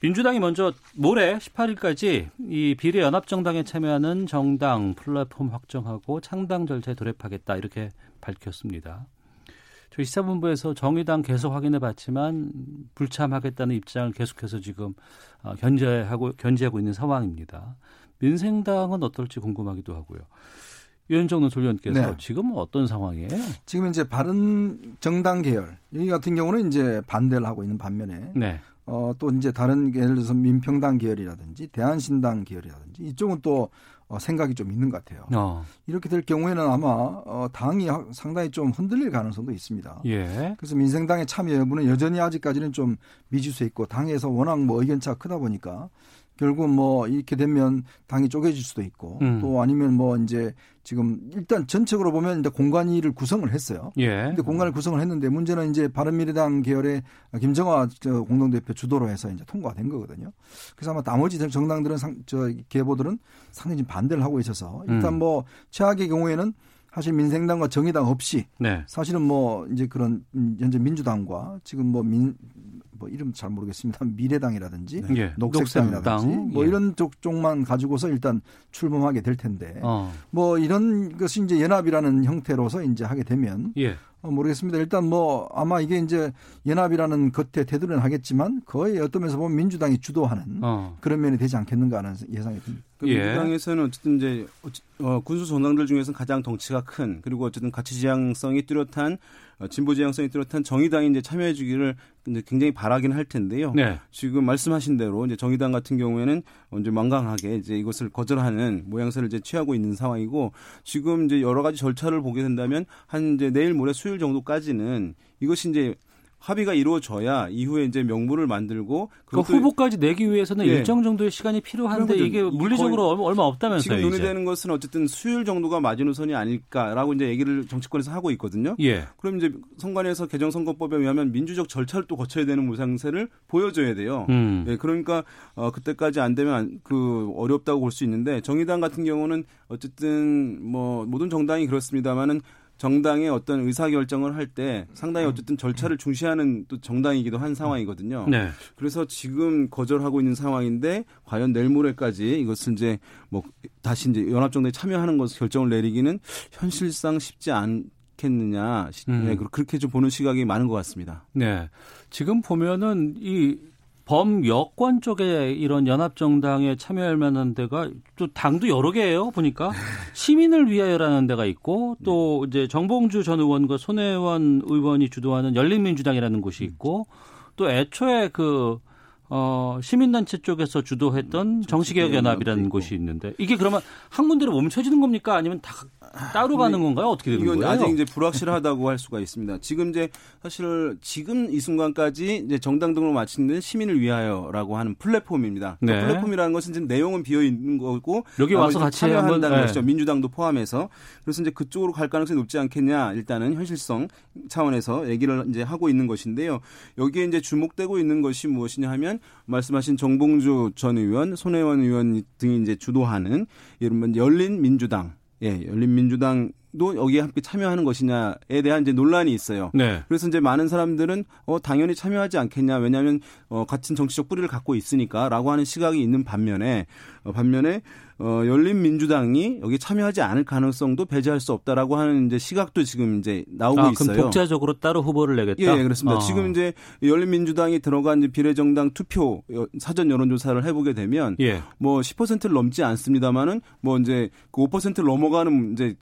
민주당이 먼저 모레 18일까지 이 비례 연합정당에 참여하는 정당 플랫폼 확정하고 창당 절차에 돌입하겠다 이렇게 밝혔습니다. 저희 시사본부에서 정의당 계속 확인해 봤지만 불참하겠다는 입장을 계속해서 지금 어, 견제하고 견제하고 있는 상황입니다. 민생당은 어떨지 궁금하기도 하고요. 유현정 논설위원께서 네. 지금 어떤 상황이에요? 지금 이제 바른 정당 계열 이 같은 경우는 이제 반대를 하고 있는 반면에 네. 어, 또 이제 다른 예를 들어서 민평당 계열이라든지 대한신당 계열이라든지 이쪽은 또 어, 생각이 좀 있는 것 같아요. 어. 이렇게 될 경우에는 아마 어, 당이 상당히 좀 흔들릴 가능성도 있습니다. 예. 그래서 민생당의 참여 여부는 여전히 아직까지는 좀 미지수에 있고 당에서 워낙 뭐 의견차가 크다 보니까 결국 뭐 이렇게 되면 당이 쪼개질 수도 있고 음. 또 아니면 뭐 이제 지금 일단 전체적으로 보면 이제 공관위를 구성을 했어요. 예. 근데 공관을 구성을 했는데 문제는 이제 바른미래당 계열의 김정화 공동대표 주도로 해서 이제 통과가 된 거거든요. 그래서 아마 나머지 정당들은 상, 저 계보들은 상당히 반대를 하고 있어서 일단 음. 뭐 최악의 경우에는 사실 민생당과 정의당 없이 네. 사실은 뭐 이제 그런 현재 민주당과 지금 뭐민 뭐 이름 잘 모르겠습니다. 미래당이라든지 예. 녹색당이라든지 녹색당. 뭐 예. 이런 쪽 쪽만 가지고서 일단 출범하게 될 텐데 어. 뭐 이런 것이 이제 연합이라는 형태로서 이제 하게 되면 예. 어, 모르겠습니다. 일단 뭐 아마 이게 이제 연합이라는 겉에 테두리는 하겠지만 거의 어떤 면에서 보면 민주당이 주도하는 어. 그런 면이 되지 않겠는가 하는 예상이 듭니다. 그 예. 민주당에서는 어쨌든 이제 어, 군수 정당들 중에서는 가장 덩치가 큰 그리고 어쨌든 가치 지향성이 뚜렷한 어, 진보 지향성이 뚜렷한 정의당이 이제 참여해 주기를 굉장히 바라긴 할 텐데요. 네. 지금 말씀하신 대로 이제 정의당 같은 경우에는 이제 완강하게 이제 이것을 거절하는 모양새를 이제 취하고 있는 상황이고 지금 이제 여러 가지 절차를 보게 된다면 한 이제 내일 모레 수요일 정도까지는 이것이 이제 합의가 이루어져야 이후에 이제 명부를 만들고 그 후보까지 내기 위해서는 예. 일정 정도의 시간이 필요한데 이게 물리적으로 얼마 없다면서요. 지금 논의되는 것은 어쨌든 수요일 정도가 마지노선이 아닐까라고 이제 얘기를 정치권에서 하고 있거든요. 예. 그럼 이제 선관위에서 개정 선거법에 의하면 민주적 절차를 또 거쳐야 되는 모상세를 보여줘야 돼요. 음. 예, 그러니까 어, 그때까지 안 되면 그 어렵다고 볼 수 있는데 정의당 같은 경우는 어쨌든 뭐 모든 정당이 그렇습니다만은 정당의 어떤 의사 결정을 할 때 상당히 어쨌든 절차를 중시하는 또 정당이기도 한 상황이거든요. 네. 그래서 지금 거절하고 있는 상황인데 과연 내일 모레까지 이것을 이제 뭐 다시 이제 연합정당에 참여하는 것을 결정을 내리기는 현실상 쉽지 않. 겠느냐 음. 네, 그렇게 좀 보는 시각이 많은 것 같습니다. 네, 지금 보면은 이 범여권 쪽에 이런 연합정당에 참여할 만한 데가 또 당도 여러 개예요 보니까. 시민을 위하여라는 데가 있고 또 이제 정봉주 전 의원과 손혜원 의원이 주도하는 열린민주당이라는 곳이 있고 또 애초에 그 어, 시민단체 쪽에서 주도했던 정치개혁연합이라는 곳이 있는데 이게 그러면 한 군데로 멈춰지는 겁니까? 아니면 다 따로 가는 건가요? 어떻게 되는 이건 거예요? 아직 이제 불확실하다고 할 수가 있습니다. 지금 이제 사실 지금 이 순간까지 이제 정당 등록 마치는 시민을 위하여라고 하는 플랫폼입니다. 그 네. 플랫폼이라는 것은 지금 내용은 비어 있는 거고 여기 와서 같이 참여한다는 네. 것이죠. 민주당도 포함해서 그래서 이제 그쪽으로 갈 가능성이 높지 않겠냐. 일단은 현실성 차원에서 얘기를 이제 하고 있는 것인데요. 여기에 이제 주목되고 있는 것이 무엇이냐 하면 말씀하신 정봉주 전 의원, 손혜원 의원 등이 이제 주도하는 이른바 열린 민주당. 예, 열린민주당 도 여기에 함께 참여하는 것이냐에 대한 이제 논란이 있어요. 네. 그래서 이제 많은 사람들은 어 당연히 참여하지 않겠냐. 왜냐하면 어 같은 정치적 뿌리를 갖고 있으니까라고 하는 시각이 있는 반면에 어 반면에 어, 열린 민주당이 여기 참여하지 않을 가능성도 배제할 수 없다라고 하는 이제 시각도 지금 이제 나오고 아, 있어요. 독자적으로 따로 후보를 내겠다. 예, 예 그렇습니다. 어. 지금 이제 열린 민주당이 들어간 이제 비례정당 투표 사전 여론조사를 해보게 되면 예. 뭐 10%를 넘지 않습니다만은 뭐 이제 그 5%를 넘어가는 이제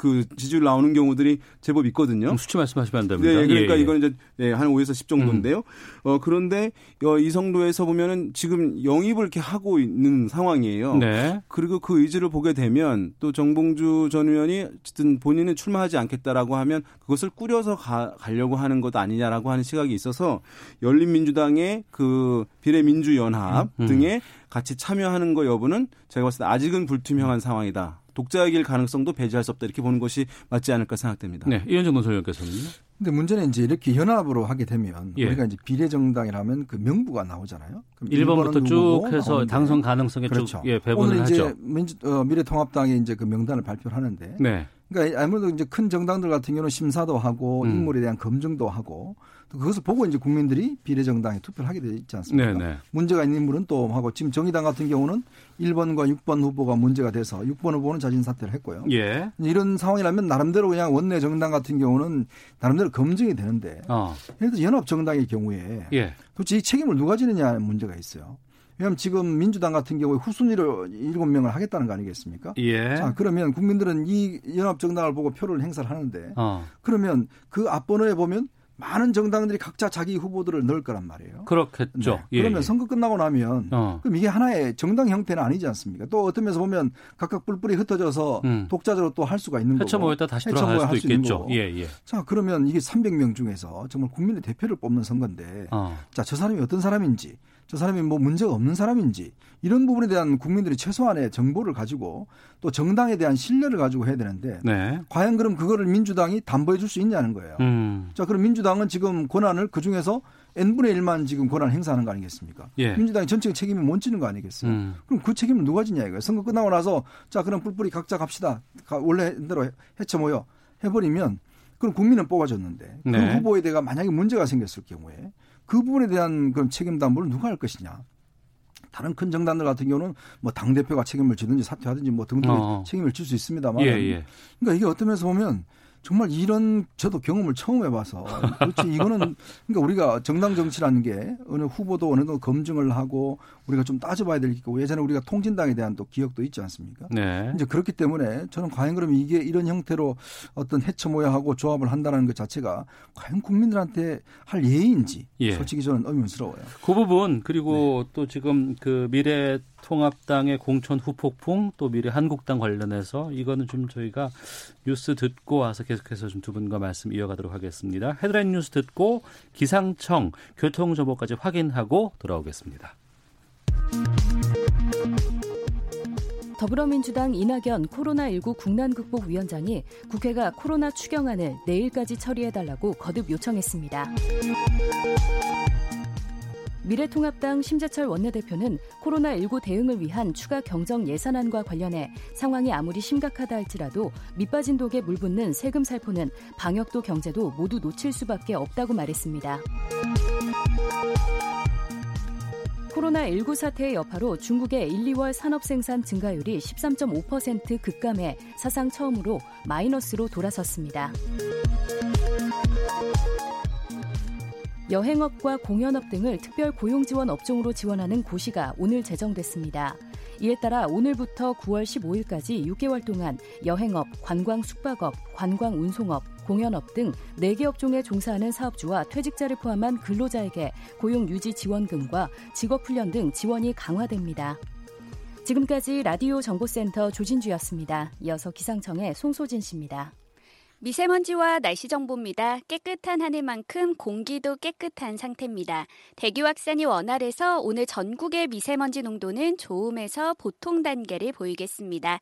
그 지지율 나오는 경우들이 제법 있거든요. 수치 말씀하시면 안 됩니다. 네, 그러니까 예, 예. 이거는 이제 예, 한 5에서 10 정도인데요. 음. 어 그런데 어, 이 정도에서 보면은 지금 영입을 이렇게 하고 있는 상황이에요. 네. 그리고 그 의지를 보게 되면 또 정봉주 전 의원이 어쨌든 본인은 출마하지 않겠다라고 하면 그것을 꾸려서 가, 가려고 하는 것 아니냐라고 하는 시각이 있어서 열린민주당의 그 비례민주연합 음, 음. 등에 같이 참여하는 거 여부는 제가 봤을 때 아직은 불투명한 상황이다. 독자이길 가능성도 배제할 수 없다 이렇게 보는 것이 맞지 않을까 생각됩니다. 네, 이현정 논설위원께서는요. 근데 문제는 이제 이렇게 연합으로 하게 되면 예. 우리가 이제 비례정당이라면 그 명부가 나오잖아요. 그럼 1번부터 쭉 해서 나오는데. 당선 가능성에 그렇죠. 쭉 예, 배분을 오늘 이제 하죠. 민주, 어, 미래통합당이 이제 그 명단을 발표를 하는데 네. 그러니까 아무래도 이제 큰 정당들 같은 경우는 심사도 하고 음. 인물에 대한 검증도 하고 또 그것을 보고 이제 국민들이 비례정당에 투표를 하게 되어 있지 않습니까? 네네. 네. 문제가 있는 인물은 또 하고 지금 정의당 같은 경우는 1번과 6번 후보가 문제가 돼서 6번 후보는 자진 사퇴를 했고요. 예. 이런 상황이라면 나름대로 그냥 원내 정당 같은 경우는 나름대로 검증이 되는데 어. 예를 들어 연합 정당의 경우에 예. 도대체 이 책임을 누가 지느냐 하는 문제가 있어요. 왜냐하면 지금 민주당 같은 경우에 후순위로 일곱 명을 하겠다는 거 아니겠습니까? 예. 자, 그러면 국민들은 이 연합 정당을 보고 표를 행사를 하는데 어. 그러면 그 앞번호에 보면 많은 정당들이 각자 자기 후보들을 넣을 거란 말이에요. 그렇겠죠. 네. 예. 그러면 선거 끝나고 나면 어. 그럼 이게 하나의 정당 형태는 아니지 않습니까? 또 어떤 면에서 보면 각각 뿔뿔이 흩어져서 음. 독자적으로 또 할 수가 있는 거고. 해쳐 모였다 다시 돌아갈 수도 있겠죠. 예, 예. 자, 그러면 이게 300명 중에서 정말 국민의 대표를 뽑는 선거인데 어. 자, 저 사람이 어떤 사람인지 저 사람이 뭐 문제가 없는 사람인지 이런 부분에 대한 국민들이 최소한의 정보를 가지고 또 정당에 대한 신뢰를 가지고 해야 되는데 네. 과연 그럼 그거를 민주당이 담보해 줄 수 있냐는 거예요. 음. 자, 그럼 민주당은 지금 권한을 그 중에서 n분의 1만 지금 권한을 행사하는 거 아니겠습니까? 예. 민주당이 전체 책임이 못 지는 거 아니겠어요? 음. 그럼 그 책임을 누가 지냐 이거예요. 선거 끝나고 나서 자, 그럼 뿔뿔이 각자 갑시다. 원래 대로 해쳐 모여 해버리면 그럼 국민은 뽑아줬는데 그 네. 후보에 대해 만약에 문제가 생겼을 경우에 그 부분에 대한 그런 책임 담보를 누가 할 것이냐. 다른 큰 정당들 같은 경우는 뭐 당 대표가 책임을 지든지 사퇴하든지 뭐 등등 어. 책임을 질 수 있습니다만, 예, 예. 그러니까 이게 어떤 면에서 보면 정말 이런 저도 경험을 처음 해봐서 그렇지 이거는 그러니까 우리가 정당 정치라는 게 어느 후보도 어느 정도 검증을 하고 우리가 좀 따져봐야 될 거고 예전에 우리가 통진당에 대한 또 기억도 있지 않습니까? 네. 이제 그렇기 때문에 저는 과연 그럼 이게 이런 형태로 어떤 해처모여하고 조합을 한다는 것 자체가 과연 국민들한테 할 예인지 예. 솔직히 저는 의문스러워요. 그 부분 그리고 네. 또 지금 그 미래 통합당의 공천 후폭풍 또 미래 한국당 관련해서 이거는 좀 저희가 뉴스 듣고 와서 계속해서 좀 두 분과 말씀 이어가도록 하겠습니다. 헤드라인 뉴스 듣고 기상청 교통 정보까지 확인하고 돌아오겠습니다. 더불어민주당 이낙연 코로나19 국난극복위원장이 국회가 코로나 추경안을 내일까지 처리해달라고 거듭 요청했습니다. 미래통합당 심재철 원내대표는 코로나19 대응을 위한 추가 경정 예산안과 관련해 상황이 아무리 심각하다 할지라도 밑빠진 독에 물붓는 세금 살포는 방역도 경제도 모두 놓칠 수밖에 없다고 말했습니다. 코로나19 사태의 여파로 중국의 1, 2월 산업 생산 증가율이 13.5% 급감해 사상 처음으로 마이너스로 돌아섰습니다. 여행업과 공연업 등을 특별 고용 지원 업종으로 지원하는 고시가 오늘 제정됐습니다. 이에 따라 오늘부터 9월 15일까지 6개월 동안 여행업, 관광 숙박업, 관광 운송업, 공연업 등 4개 업종에 종사하는 사업주와 퇴직자를 포함한 근로자에게 고용 유지 지원금과 직업 훈련 등 지원이 강화됩니다. 지금까지 라디오 정보센터 조진주였습니다. 이어서 기상청의 송소진 씨입니다. 미세먼지와 날씨 정보입니다. 깨끗한 하늘만큼 공기도 깨끗한 상태입니다. 대기 확산이 원활해서 오늘 전국의 미세먼지 농도는 좋음에서 보통 단계를 보이겠습니다.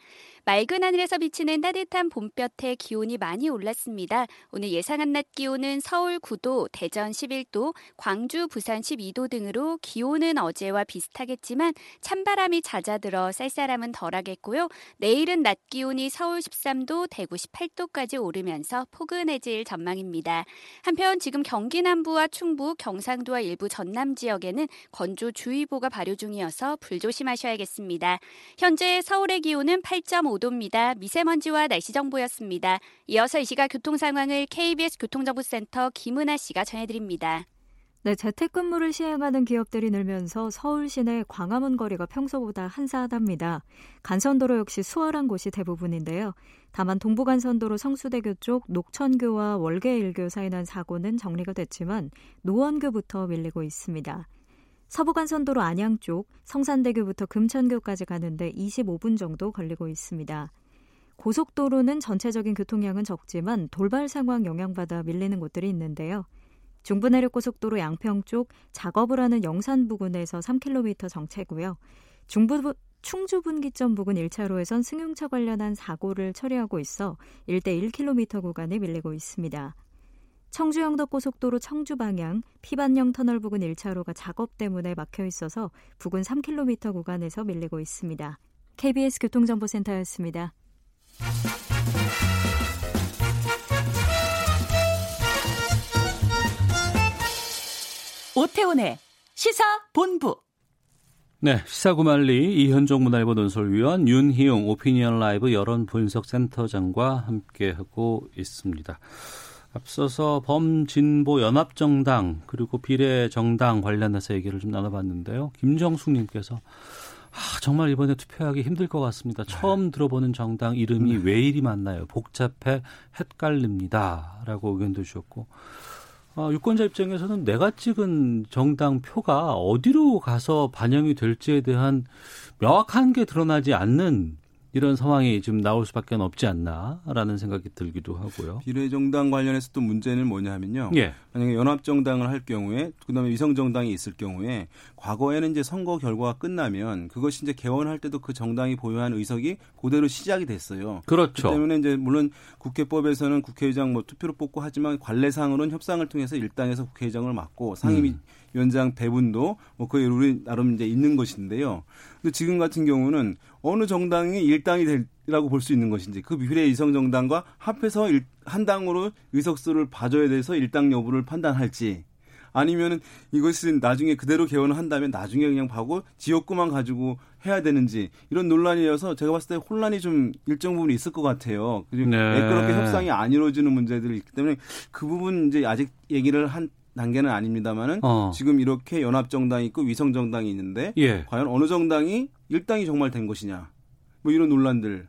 맑은 하늘에서 비치는 따뜻한 봄볕에 기온이 많이 올랐습니다. 오늘 예상한 낮 기온은 서울 9도, 대전 11도, 광주, 부산 12도 등으로 기온은 어제와 비슷하겠지만 찬바람이 잦아들어 쌀쌀함은 덜하겠고요. 내일은 낮 기온이 서울 13도, 대구 18도까지 오르면서 포근해질 전망입니다. 한편 지금 경기 남부와 충북, 경상도와 일부 전남 지역에는 건조주의보가 발효 중이어서 불조심하셔야겠습니다. 현재 서울의 기온은 8.5 5도입니다. 미세먼지와 날씨 정보였습니다. 이어서 이 시각 교통 상황을 KBS 교통정보센터 김은아 씨가 전해드립니다. 네, 재택근무를 시행하는 기업들이 늘면서 서울 시내 광화문 거리가 평소보다 한산하답니다. 간선도로 역시 수월한 곳이 대부분인데요. 다만 동부간선도로 성수대교 쪽 녹천교와 월계일교 사이 난 사고는 정리가 됐지만 노원교부터 밀리고 있습니다. 서부간선도로 안양 쪽 성산대교부터 금천교까지 가는데 25분 정도 걸리고 있습니다. 고속도로는 전체적인 교통량은 적지만 돌발 상황 영향받아 밀리는 곳들이 있는데요. 중부내륙고속도로 양평 쪽 작업을 하는 영산 부근에서 3km 정체고요. 중부 충주 분기점 부근 1차로에선 승용차 관련한 사고를 처리하고 있어 1대 1km 구간에 밀리고 있습니다. 청주영덕 고속도로 청주 방향 피반령 터널 부근 1차로가 작업 때문에 막혀 있어서 부근 3km 구간에서 밀리고 있습니다. KBS 교통정보센터였습니다. 오태훈의 시사 본부. 네, 시사구말리 이현종 문화일보 논설위원 윤희용 오피니언 라이브 여론 분석 센터장과 함께하고 있습니다. 앞서서 범진보 연합정당 그리고 비례정당 관련해서 얘기를 좀 나눠봤는데요. 김정숙님께서 아, 정말 이번에 투표하기 힘들 것 같습니다. 네. 처음 들어보는 정당 이름이 네. 왜 이리 많나요? 복잡해 헷갈립니다. 라고 의견도 주셨고, 어, 유권자 입장에서는 내가 찍은 정당 표가 어디로 가서 반영이 될지에 대한 명확한 게 드러나지 않는 이런 상황이 지금 나올 수밖에 없지 않나라는 생각이 들기도 하고요. 비례정당 관련해서 또 문제는 뭐냐 하면요. 예. 만약에 연합정당을 할 경우에 그다음에 위성정당이 있을 경우에 과거에는 이제 선거 결과가 끝나면 그것이 이제 개원할 때도 그 정당이 보유한 의석이 그대로 시작이 됐어요. 그렇죠. 그 때문에 이제 물론 국회법에서는 국회의장 뭐 투표로 뽑고 하지만 관례상으로는 협상을 통해서 일당에서 국회의장을 맡고 상임위 음. 위원장 배분도 뭐 거의 우리 나름 이제 있는 것인데요. 근데 지금 같은 경우는 어느 정당이 일당이 될라고 볼 수 있는 것인지 그 비례 이성 정당과 합해서 일, 한 당으로 의석수를 봐줘야 돼서 일당 여부를 판단할지 아니면은 이것은 나중에 그대로 개원을 한다면 나중에 그냥 봐고 지역구만 가지고 해야 되는지 이런 논란이어서 제가 봤을 때 혼란이 좀 일정 부분 있을 것 같아요. 그리고 네. 매끄럽게 협상이 안 이루어지는 문제들이 있기 때문에 그 부분 이제 아직 얘기를 한 단계는 아닙니다만은 어. 지금 이렇게 연합 정당이 있고 위성 정당이 있는데 예. 과연 어느 정당이 일당이 정말 된 것이냐 뭐 이런 논란들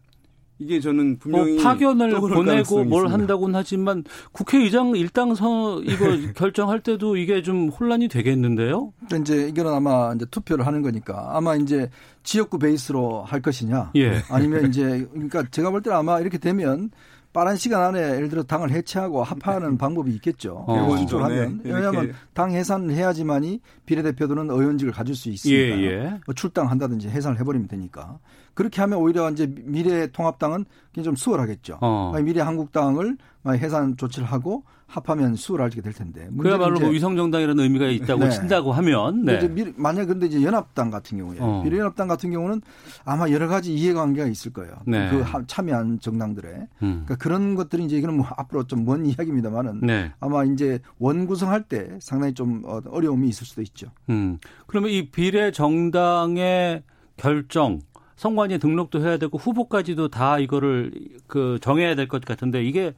이게 저는 분명히 뭐 파견을 보내고 뭘 한다고는 하지만 국회의장 일당서 이거 결정할 때도 이게 좀 혼란이 되겠는데요? 그러니까 이제 이거는 아마 이제 투표를 하는 거니까 아마 이제 지역구 베이스로 할 것이냐, 예. 아니면 이제 그러니까 제가 볼 때는 아마 이렇게 되면 빠른 시간 안에 예를 들어 당을 해체하고 합하는 방법이 있겠죠. 어. 하면 네. 왜냐하면 당 해산을 해야지만이 비례대표들은 의원직을 가질 수 있으니까 예, 예. 뭐 출당한다든지 해산을 해버리면 되니까 그렇게 하면 오히려 이제 미래 통합당은 좀 수월하겠죠. 어. 미래 한국당을 해산 조치를 하고 합하면 수월하게 될 텐데. 그야말로 뭐 위성정당이라는 의미가 있다고 네. 친다고 하면. 네. 이제 만약 근데 이제 연합당 같은 경우에 어. 미래연합당 같은 경우는 아마 여러 가지 이해관계가 있을 거예요. 네. 그 참여한 정당들의 음. 그러니까 그런 것들이 이제 이거는 뭐 앞으로 좀 먼 이야기입니다만은 네. 아마 이제 원 구성할 때 상당히 좀 어, 어려움이 있을 수도 있죠. 음. 그러면 이 비례 정당의 결정 선관위에 등록도 해야 되고 후보까지도 다 이거를 그 정해야 될 것 같은데 이게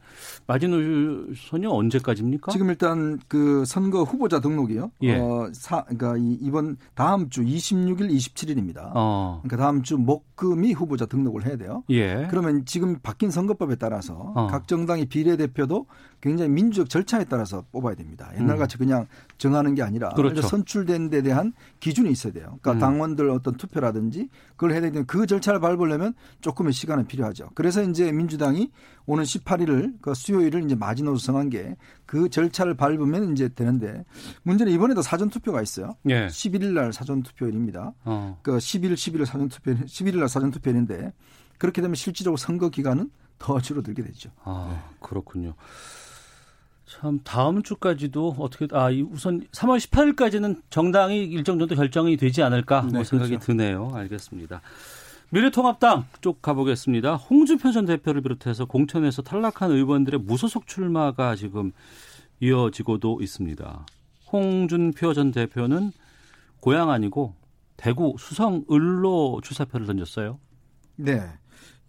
마지노선이 언제까지입니까? 지금 일단 그 선거 후보자 등록이요. 예. 어, 사, 그러니까 이번 다음 주 26일, 27일입니다. 어. 그러니까 다음 주 목금이 후보자 등록을 해야 돼요. 예. 그러면 지금 바뀐 선거법에 따라서 어. 각 정당의 비례대표도 굉장히 민주적 절차에 따라서 뽑아야 됩니다. 옛날같이 음. 그냥 정하는 게 아니라 그렇죠. 선출된 데 대한 기준이 있어야 돼요. 그러니까 음. 당원들 어떤 투표라든지 그걸 해야 되는 그 절차를 밟으려면 조금의 시간은 필요하죠. 그래서 이제 민주당이 오는 18일을 그 수요일을 이제 마지노선 정한 게 그 절차를 밟으면 이제 되는데 문제는 이번에도 사전 투표가 있어요. 예. 11일 날 사전 투표일입니다. 어. 그 10일, 11일 사전 투표 11일 날 사전 투표인데 그렇게 되면 실질적으로 선거 기간은 더 줄어들게 되죠. 아, 그렇군요. 참 다음 주까지도 어떻게 아 우선 3월 18일까지는 정당이 일정 정도 결정이 되지 않을까 뭐 네, 생각이 그렇죠. 드네요. 알겠습니다. 미래통합당 쪽 가보겠습니다. 홍준표 전 대표를 비롯해서 공천에서 탈락한 의원들의 무소속 출마가 지금 이어지고도 있습니다. 홍준표 전 대표는 고향 아니고 대구 수성 을로 출사표를 던졌어요. 네.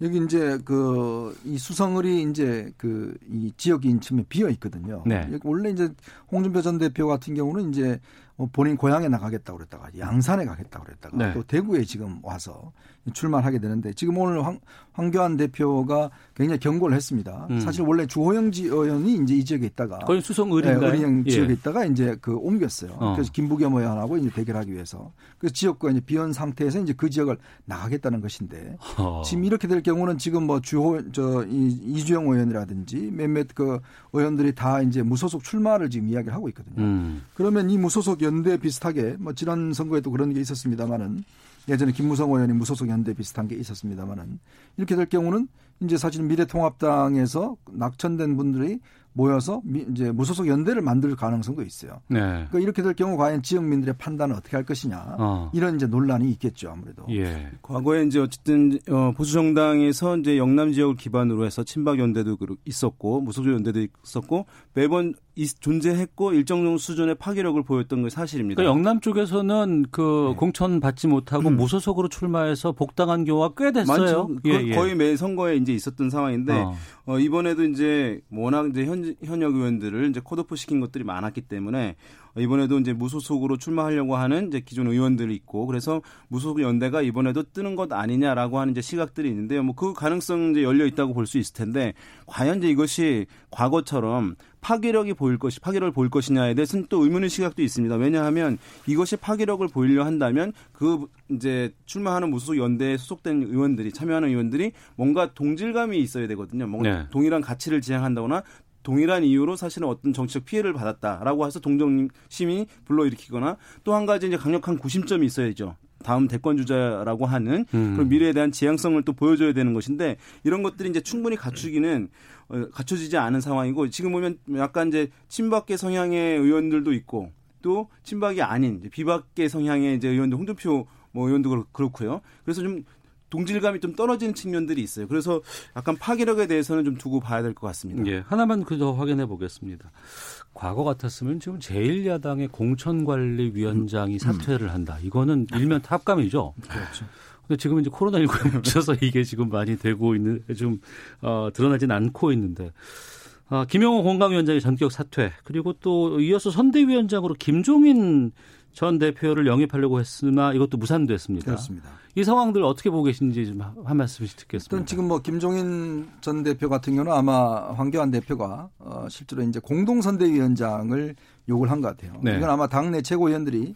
여기 이제 그 이 수성을이 이제 그 이 지역 인천에 비어 있거든요. 네. 원래 이제 홍준표 전 대표 같은 경우는 이제 뭐 본인 고향에 나가겠다고 그랬다가 양산에 가겠다고 그랬다가 네. 또 대구에 지금 와서 출마를 하게 되는데 지금 오늘 황, 황교안 대표가 굉장히 경고를 했습니다. 음. 사실 원래 주호영 의원이 이제 이 지역에 있다가 거의 수성 의리인가요? 네, 의령 지역에 예. 있다가 이제 그 옮겼어요. 어. 그래서 김부겸 의원하고 이제 대결하기 위해서 그 지역과 이제 비현 상태에서 이제 그 지역을 나가겠다는 것인데 어. 지금 이렇게 될 경우는 지금 뭐 주호 저 이, 이주영 의원이라든지 몇몇 그 의원들이 다 이제 무소속 출마를 지금 이야기를 하고 있거든요. 음. 그러면 이 무소속 연대 비슷하게 뭐 지난 선거에도 그런 게 있었습니다만은 예전에 김무성 의원이 무소속 연대 비슷한 게 있었습니다만은 이렇게 될 경우는 이제 사실 미래통합당에서 낙천된 분들이 모여서 미, 이제 무소속 연대를 만들 가능성도 있어요. 네. 그러니까 이렇게 될 경우 과연 지역민들의 판단을 어떻게 할 것이냐 어. 이런 이제 논란이 있겠죠 아무래도. 예. 과거에 이제 어쨌든 어, 보수 정당에서 이제 영남 지역을 기반으로 해서 친박 연대도 있었고 무소속 연대도 있었고 매번 존재했고 일정 정도 수준의 파괴력을 보였던 게 사실입니다. 그러니까 영남 쪽에서는 그 네. 공천 받지 못하고 음. 무소속으로 출마해서 복당한 경우가 꽤 됐어요. 예, 예. 거의 매 선거에 이제 있었던 상황인데 어. 어, 이번에도 이제 워낙 이제 현, 현역 의원들을 이제 컷오프 시킨 것들이 많았기 때문에 이번에도 이제 무소속으로 출마하려고 하는 이제 기존 의원들이 있고 그래서 무소속 연대가 이번에도 뜨는 것 아니냐라고 하는 이제 시각들이 있는데요. 뭐 그 가능성 이제 열려 있다고 볼 수 있을 텐데 과연 이제 이것이 과거처럼 파괴력이 보일 것이 파괴력을 보일 것이냐에 대해서는 또 의문의 시각도 있습니다. 왜냐하면 이것이 파괴력을 보이려 한다면 그 이제 출마하는 무소속 연대에 소속된 의원들이 참여하는 의원들이 뭔가 동질감이 있어야 되거든요. 뭔가 네. 동일한 가치를 지향한다거나 동일한 이유로 사실은 어떤 정치적 피해를 받았다라고 해서 동정심이 불러일으키거나 또 한 가지 이제 강력한 구심점이 있어야죠. 다음 대권 주자라고 하는 음. 그런 미래에 대한 지향성을 또 보여줘야 되는 것인데 이런 것들이 이제 충분히 갖추기는 어, 갖춰지지 않은 상황이고 지금 보면 약간 이제 친박계 성향의 의원들도 있고 또 친박이 아닌 비박계 성향의 이제 의원들 홍준표 뭐 의원도 그렇고요. 그래서 좀 동질감이 좀 떨어지는 측면들이 있어요. 그래서 약간 파괴력에 대해서는 좀 두고 봐야 될 것 같습니다. 예, 하나만 그저 확인해 보겠습니다. 과거 같았으면 지금 제1야당의 공천관리위원장이 음. 사퇴를 한다. 이거는 일면 탑감이죠. 그렇죠. 근데 지금 이제 코로나19에 묻혀서 이게 지금 많이 되고 있는, 좀, 어, 드러나진 않고 있는데. 아, 김영호 공강위원장의 전격 사퇴, 그리고 또 이어서 선대위원장으로 김종인 전 대표를 영입하려고 했으나 이것도 무산됐습니다. 그렇습니다. 이 상황들 어떻게 보고 계신지 좀 한 말씀씩 듣겠습니다. 일단 지금 뭐 김종인 전 대표 같은 경우는 아마 황교안 대표가 어 실제로 이제 공동선대위원장을 요구를 한 것 같아요. 네. 이건 아마 당내 최고위원들이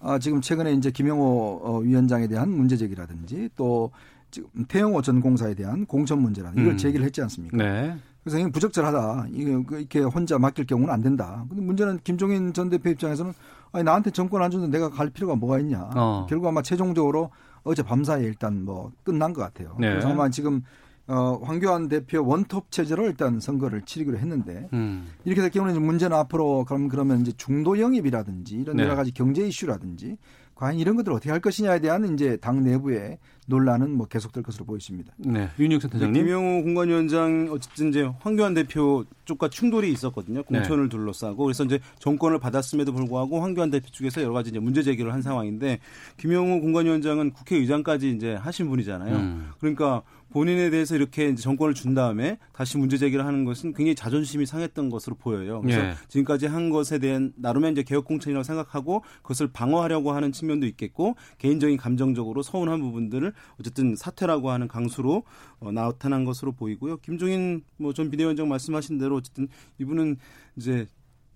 아 지금 최근에 이제 김영호 어, 위원장에 대한 문제 제기라든지 또 지금 태영호 전 공사에 대한 공천 문제라든지 이걸 음. 제기를 했지 않습니까? 네. 그래서 이게 부적절하다. 그 이렇게 혼자 맡길 경우는 안 된다. 근데 문제는 김종인 전 대표 입장에서는 아니 나한테 정권 안 주는데 내가 갈 필요가 뭐가 있냐. 어. 결국 아마 최종적으로 어제 밤사이에 일단 뭐 끝난 것 같아요. 네. 그래서 아마 지금 어, 황교안 대표 원톱 체제로 일단 선거를 치르기로 했는데 음. 이렇게 될 경우는 문제는 앞으로 그럼 그러면 이제 중도 영입이라든지 이런 네. 여러 가지 경제 이슈라든지 과연 이런 것들을 어떻게 할 것이냐에 대한 이제 당 내부의 논란은 뭐 계속될 것으로 보입니다. 네, 윤영 센터장님. 김영호 공관위원장 어쨌든 이제 황교안 대표 쪽과 충돌이 있었거든요. 공천을 네. 둘러싸고 그래서 이제 정권을 받았음에도 불구하고 황교안 대표 쪽에서 여러 가지 이제 문제 제기를 한 상황인데 김영호 공관위원장은 국회의장까지 이제 하신 분이잖아요. 음. 그러니까 본인에 대해서 이렇게 정권을 준 다음에 다시 문제 제기를 하는 것은 굉장히 자존심이 상했던 것으로 보여요. 그래서 예. 지금까지 한 것에 대한 나름의 이제 개혁 공천이라고 생각하고 그것을 방어하려고 하는 측면도 있겠고 개인적인 감정적으로 서운한 부분들을 어쨌든 사퇴라고 하는 강수로 어, 나타난 것으로 보이고요. 김종인 뭐 전 비대위원장 말씀하신 대로 어쨌든 이분은 이제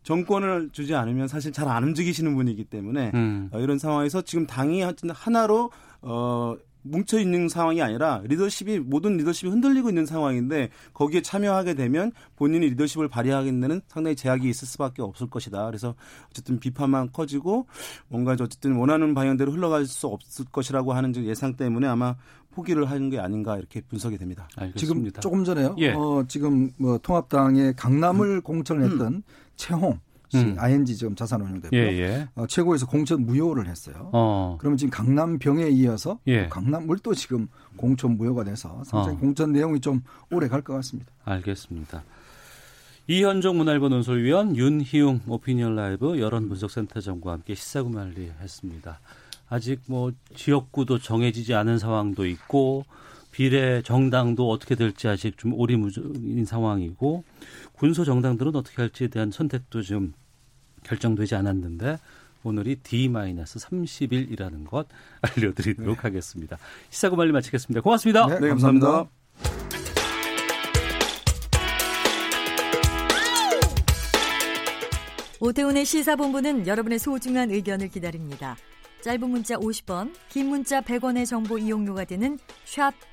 정권을 주지 않으면 사실 잘 안 움직이시는 분이기 때문에 음. 어, 이런 상황에서 지금 당이 하나로 어 뭉쳐 있는 상황이 아니라 리더십이 모든 리더십이 흔들리고 있는 상황인데 거기에 참여하게 되면 본인이 리더십을 발휘하게 되는 상당히 제약이 있을 수밖에 없을 것이다. 그래서 어쨌든 비판만 커지고 뭔가 어쨌든 원하는 방향대로 흘러갈 수 없을 것이라고 하는 예상 때문에 아마 포기를 하는 게 아닌가 이렇게 분석이 됩니다. 알겠습니다. 지금 조금 전에요. 예. 어, 지금 뭐 통합당의 강남을 음. 공천을 했던 음. 최홍 음. ING 지금 자산 운용대표 예, 예. 어, 최고에서 공천 무효를 했어요. 어. 그러면 지금 강남 병에 이어서 예. 강남물도 지금 공천 무효가 돼서 상당히 어. 공천 내용이 좀 오래 갈 것 같습니다. 알겠습니다. 이현종 문화일보 논설위원 윤희웅 오피니언 라이브 여론분석센터장과 함께 시사구말리 했습니다. 아직 뭐 지역구도 정해지지 않은 상황도 있고 비례 정당도 어떻게 될지 아직 좀 오리무중인 상황이고 군소 정당들은 어떻게 할지에 대한 선택도 좀 결정되지 않았는데 오늘이 D-30일이라는 것 알려드리도록 네. 하겠습니다. 시사고 말리 마치겠습니다. 고맙습니다. 네, 네 감사합니다. 오태훈의 시사본부는 여러분의 소중한 의견을 기다립니다. 짧은 문자 50원, 긴 문자 100원의 정보 이용료가 되는 샵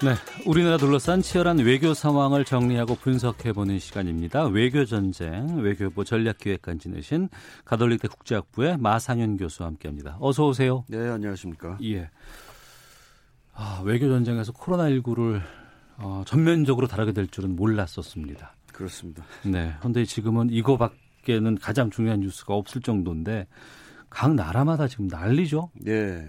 네, 우리나라 둘러싼 치열한 외교 상황을 정리하고 분석해보는 시간입니다. 외교 전쟁, 외교부 전략기획관 지내신 가톨릭대 국제학부의 마상현 교수와 함께합니다. 어서 오세요. 네, 안녕하십니까. 예. 아, 외교 전쟁에서 코로나 19를 어, 전면적으로 다루게 될 줄은 몰랐었습니다. 그렇습니다. 네. 그런데 지금은 이거밖에는 가장 중요한 뉴스가 없을 정도인데 각 나라마다 지금 난리죠. 네.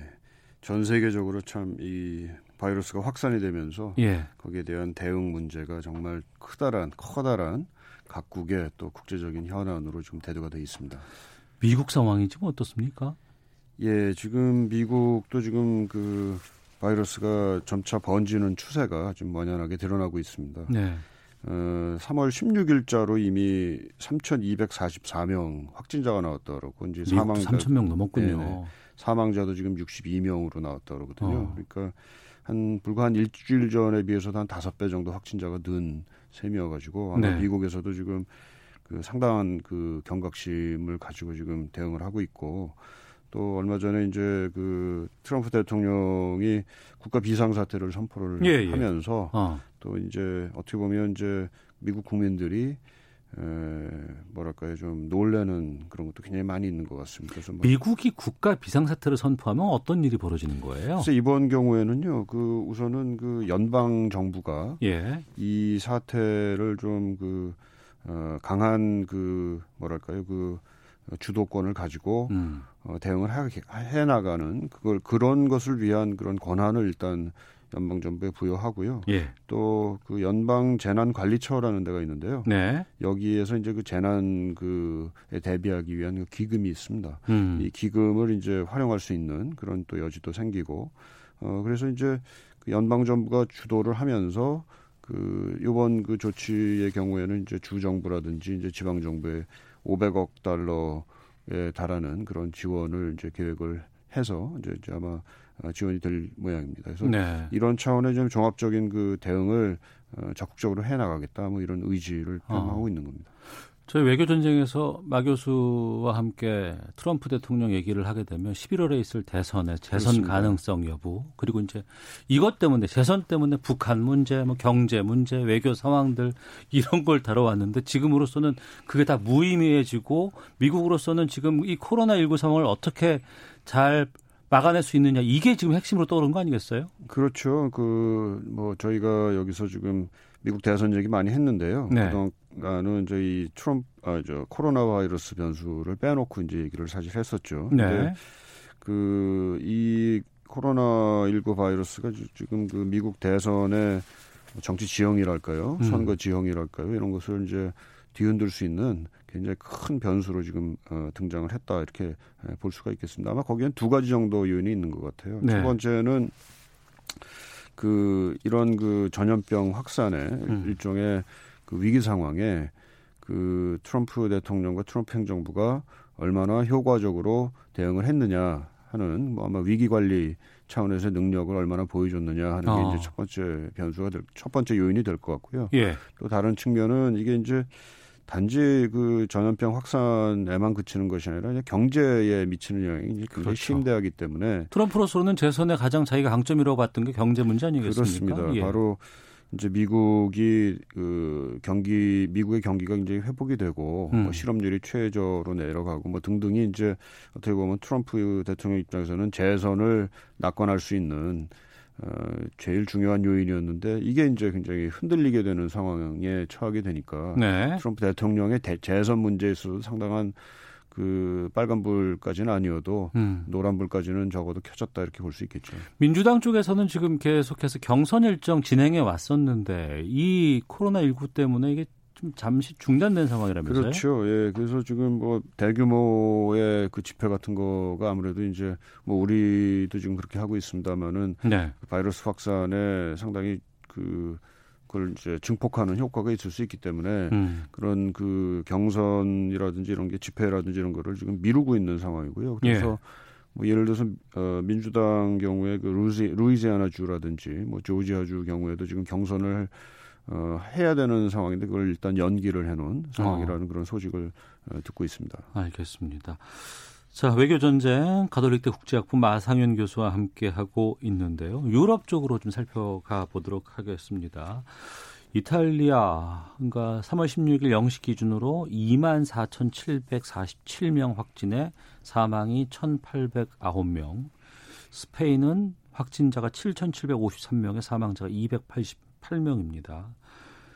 전 세계적으로 참이 바이러스가 확산이 되면서 예. 거기에 대한 대응 문제가 정말 크다란 커다란 각국의 또 국제적인 현안으로 지금 대두가 돼 있습니다. 미국 상황이 지금 어떻습니까? 예, 지금 미국도 지금 그 바이러스가 점차 번지는 추세가 좀 만연하게 드러나고 있습니다. 네. 어, 3월 16일자로 이미 3,244명 확진자가 나왔다 그러고 이제 사망자 3,000명 넘었군요. 네네. 사망자도 지금 62명으로 나왔다 그러거든요. 어. 그러니까 한 불과 한 일주일 전에 비해서도 한 다섯 배 정도 확진자가 는 셈이어가지고 아마 네. 미국에서도 지금 그 상당한 그 경각심을 가지고 지금 대응을 하고 있고 또 얼마 전에 이제 그 트럼프 대통령이 국가 비상 사태를 선포를 예, 예. 하면서 어. 또 이제 어떻게 보면 이제 미국 국민들이 에, 뭐랄까요 좀 놀래는 그런 것도 굉장히 많이 있는 것 같습니다. 그래서 뭐 미국이 국가 비상사태를 선포하면 어떤 일이 벌어지는 거예요? 그래서 이번 경우에는요, 그 우선은 그 연방 정부가 예. 이 사태를 좀그 어, 강한 그 뭐랄까요 그 주도권을 가지고 음. 어, 대응을 해 나가는 그걸 그런 것을 위한 그런 권한을 일단 연방 정부에 부여하고요. 예. 또그 연방 재난 관리처라는 데가 있는데요. 네. 여기에서 이제 그 재난 그에 대비하기 위한 그 기금이 있습니다. 음. 이 기금을 이제 활용할 수 있는 그런 또 여지도 생기고 어 그래서 이제 그 연방 정부가 주도를 하면서 그 요번 그 조치의 경우에는 이제 주 정부라든지 이제 지방 정부의 500억 달러에 달하는 그런 지원을 이제 계획을 해서 이제, 이제 아마 지원이 될 모양입니다. 그래서 네. 이런 차원의 좀 종합적인 그 대응을 어, 적극적으로 해 나가겠다 뭐 이런 의지를 표명하고 어. 있는 겁니다. 저희 외교 전쟁에서 마 교수와 함께 트럼프 대통령 얘기를 하게 되면 11월에 있을 대선의 재선 그렇습니다. 가능성 여부 그리고 이제 이것 때문에 재선 때문에 북한 문제, 뭐 경제 문제, 외교 상황들 이런 걸 다뤄왔는데 지금으로서는 그게 다 무의미해지고 미국으로서는 지금 이 코로나 19 상황을 어떻게 잘 막아낼 수 있느냐 이게 지금 핵심으로 떠오른 거 아니겠어요? 그렇죠. 그 뭐 저희가 여기서 지금 미국 대선 얘기 많이 했는데요. 네. 그동안은 저희 트럼프 아저 코로나 바이러스 변수를 빼놓고 이제 얘기를 사실 했었죠. 네. 그이 코로나 19 바이러스가 지금 그 미국 대선의 정치 지형이랄까요, 음. 선거 지형이랄까요, 이런 것을 이제 뒤흔들 수 있는 굉장히 큰 변수로 지금 어, 등장을 했다 이렇게 볼 수가 있겠습니다. 아마 거기엔 두 가지 정도 요인이 있는 것 같아요. 네. 첫 번째는 그 이런 그 전염병 확산의 음. 일종의 그 위기 상황에 그 트럼프 대통령과 트럼프 행정부가 얼마나 효과적으로 대응을 했느냐 하는 뭐 아마 위기 관리 차원에서 능력을 얼마나 보여줬느냐 하는 게 어. 이제 첫 번째 변수가 될, 첫 번째 요인이 될 것 같고요. 예. 또 다른 측면은 이게 이제 단지 그 전염병 확산에만 그치는 것이 아니라 경제에 미치는 영향이 굉장히 그렇죠. 심대하기 때문에 트럼프로서는 재선에 가장 자기가 강점이라고 봤던 게 경제 문제 아니겠습니까? 그렇습니다. 예. 바로 이제 미국이 그 경기 미국의 경기가 굉장히 회복이 되고 음. 뭐 실업률이 최저로 내려가고 뭐 등등이 이제 어떻게 보면 트럼프 대통령 입장에서는 재선을 낙관할 수 있는 어, 제일 중요한 요인이었는데 이게 이제 굉장히 흔들리게 되는 상황에 처하게 되니까 네. 트럼프 대통령의 대, 재선 문제에 있어서 상당한 그 빨간불까지는 아니어도 음. 노란불까지는 적어도 켜졌다 이렇게 볼 수 있겠죠. 민주당 쪽에서는 지금 계속해서 경선 일정 진행해 왔었는데 이 코로나 19 때문에 이게 좀 잠시 중단된 상황이라면서요? 그렇죠. 예. 그래서 지금 뭐 대규모의 그 집회 같은 거가 아무래도 이제 뭐 우리도 지금 그렇게 하고 있습니다만은 네. 그 바이러스 확산에 상당히 그 그걸 이제 증폭하는 효과가 있을 수 있기 때문에 음. 그런 그 경선이라든지 이런 게 집회라든지 이런 거를 지금 미루고 있는 상황이고요. 그래서 예. 뭐 예를 들어서 어 민주당 경우에 그 루이지, 루이지아나 주라든지 뭐 조지아 주 경우에도 지금 경선을 어, 해야 되는 상황인데 그걸 일단 연기를 해놓은 상황이라는 어. 그런 소식을 어, 듣고 있습니다. 알겠습니다. 자, 외교 전쟁 가톨릭대 국제학부 마상현 교수와 함께 하고 있는데요. 유럽 쪽으로 좀 살펴가 보도록 하겠습니다. 이탈리아, 그러니까 3월 16일 0시 기준으로 24,747명 확진에 사망이 1,809명. 스페인은 확진자가 7,753명에 사망자가 288명입니다.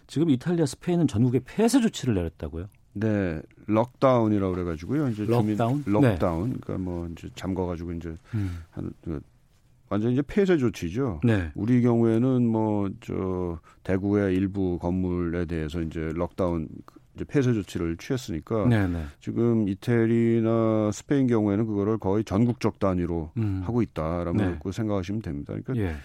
지금 이탈리아, 스페인은 전국에 폐쇄 조치를 내렸다고요? 네, lockdown이라고 그래가지고요. 이제 lockdown, 주민, lockdown, 네. 그러니까 뭐 이제 잠궈가지고 이제 음. 한 그, 완전 이제 폐쇄 조치죠. 네. 우리 경우에는 뭐 저 대구의 일부 건물에 대해서 이제 lockdown 이제 폐쇄 조치를 취했으니까 네네. 네. 지금 이태리나 스페인 경우에는 그거를 거의 전국적 단위로 음. 하고 있다라고 네. 생각하시면 됩니다. 그러니까 예.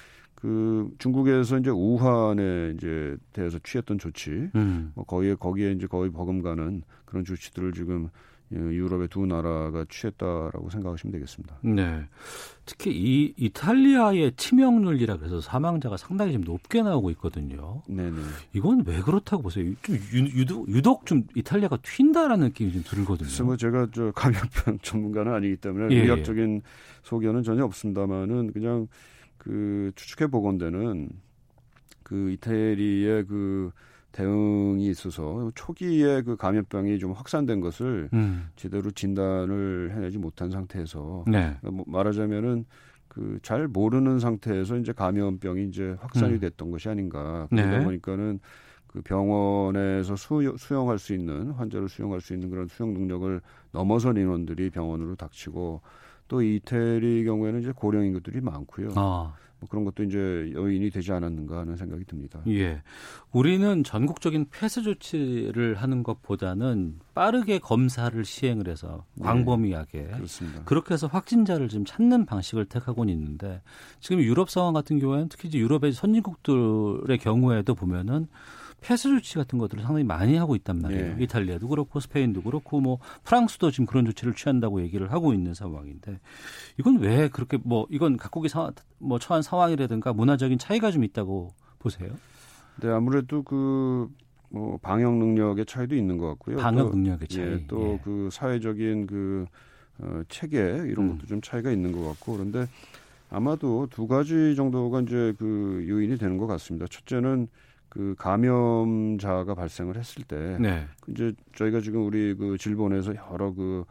그 중국에서 이제 우한에 이제 대해서 취했던 조치, 음. 뭐 거기에 거기에 이제 거의 버금가는 그런 조치들을 지금 유럽의 두 나라가 취했다라고 생각하시면 되겠습니다. 네. 특히 이 이탈리아의 치명률이라 그래서 사망자가 상당히 좀 높게 나오고 있거든요. 네네. 이건 왜 그렇다고 보세요? 좀 유독, 유독 좀 이탈리아가 튄다라는 느낌이 좀 들거든요. 그래서 뭐 제가 저 감염병 전문가는 아니기 때문에 예, 예. 의학적인 예. 소견은 전혀 없습니다만은 그냥 그 추측해 보건대는 그 이태리의 그 대응이 있어서 초기에 그 감염병이 좀 확산된 것을 음. 제대로 진단을 해내지 못한 상태에서 네. 그러니까 뭐 말하자면은 그 잘 모르는 상태에서 이제 감염병이 이제 확산이 음. 됐던 것이 아닌가 그러다 네. 보니까는 그 병원에서 수, 수용할 수 있는 환자를 수용할 수 있는 그런 수용 능력을 넘어선 인원들이 병원으로 닥치고 또 이태리 경우에는 이제 고령 인구들이 많고요. 아. 뭐 그런 것도 이제 여인이 되지 않았는가 하는 생각이 듭니다. 예. 우리는 전국적인 폐쇄 조치를 하는 것보다는 빠르게 검사를 시행을 해서 네. 광범위하게 네, 그렇습니다. 그렇게 해서 확진자를 지금 찾는 방식을 택하고는 있는데 지금 유럽 상황 같은 경우에는 특히 이제 유럽의 선진국들의 경우에도 보면은 폐쇄 조치 같은 것들을 상당히 많이 하고 있단 말이에요. 예. 이탈리아도 그렇고 스페인도 그렇고 뭐 프랑스도 지금 그런 조치를 취한다고 얘기를 하고 있는 상황인데 이건 왜 그렇게 뭐 이건 각국이 사, 뭐 처한 상황이라든가 문화적인 차이가 좀 있다고 보세요? 네, 아무래도 그 뭐 방역 능력의 차이도 있는 것 같고요. 방역 능력의 차이. 예, 또그 예. 사회적인 그 어, 체계 이런 음. 것도 좀 차이가 있는 것 같고 그런데 아마도 두 가지 정도가 이제 그 요인이 되는 것 같습니다. 첫째는 그 감염자가 발생을 했을 때 네. 이제 저희가 지금 우리 그 질본에서 여러 그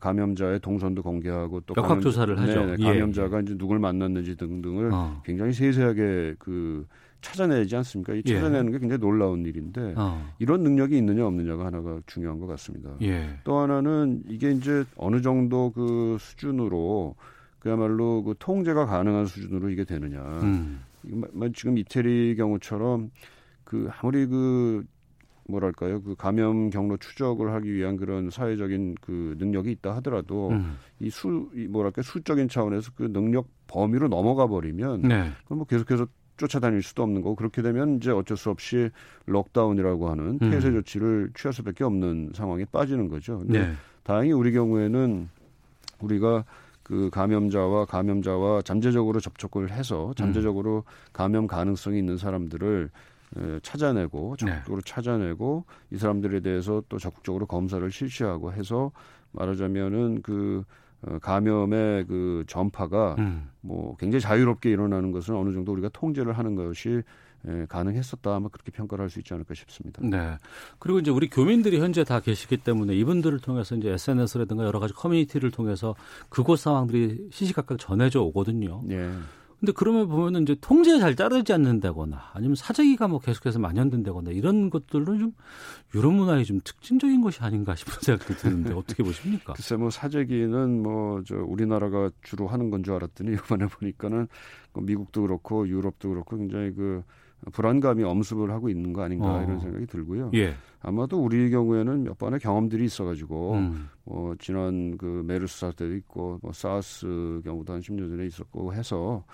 감염자의 동선도 공개하고 또 역학 조사를 하죠. 네, 네. 감염자가 예. 이제 누굴 만났는지 등등을 어. 굉장히 세세하게 그 찾아내지 않습니까? 이 예. 찾아내는 예. 게 굉장히 놀라운 일인데 어. 이런 능력이 있느냐 없느냐가 하나가 중요한 것 같습니다. 예. 또 하나는 이게 이제 어느 정도 그 수준으로 그야말로 그 통제가 가능한 수준으로 이게 되느냐. 음. 지금 이태리 경우처럼 그 아무리 그 뭐랄까요 그 감염 경로 추적을 하기 위한 그런 사회적인 그 능력이 있다 하더라도 음. 이수 이 뭐랄까 수적인 차원에서 그 능력 범위로 넘어가 버리면 네. 그럼 뭐 계속해서 쫓아다닐 수도 없는 거고 그렇게 되면 이제 어쩔 수 없이 록다운이라고 하는 음. 폐쇄 조치를 취할 수밖에 없는 상황에 빠지는 거죠. 근데 네. 다행히 우리 경우에는 우리가 그 감염자와 감염자와 잠재적으로 접촉을 해서 잠재적으로 감염 가능성이 있는 사람들을 찾아내고 네. 적극적으로 네. 찾아내고 이 사람들에 대해서 또 적극적으로 검사를 실시하고 해서 말하자면은 그 어, 감염의 그 전파가 음. 뭐 굉장히 자유롭게 일어나는 것은 어느 정도 우리가 통제를 하는 것이 예, 가능했었다 아마 그렇게 평가를 할 수 있지 않을까 싶습니다. 네. 그리고 이제 우리 교민들이 현재 다 계시기 때문에 이분들을 통해서 이제 SNS라든가 여러 가지 커뮤니티를 통해서 그곳 상황들이 시시각각 전해져 오거든요. 네. 근데 그러면 보면은 이제 통제 잘 따르지 않는다거나 아니면 사재기가 뭐 계속해서 만연된다거나 이런 것들은 좀 유럽 문화의 좀 특징적인 것이 아닌가 싶은 생각도 드는데 어떻게 보십니까? 글쎄 뭐 사재기는 뭐 저 우리나라가 주로 하는 건 줄 알았더니 이번에 보니까는 뭐 미국도 그렇고 유럽도 그렇고 굉장히 그 불안감이 엄습을 하고 있는 거 아닌가 어. 이런 생각이 들고요. 예. 아마도 우리 경우에는 몇 번의 경험들이 있어가지고 음. 뭐 지난 그 메르스 사태도 있고 뭐 사스 경우도 한 10년 전에 있었고 해서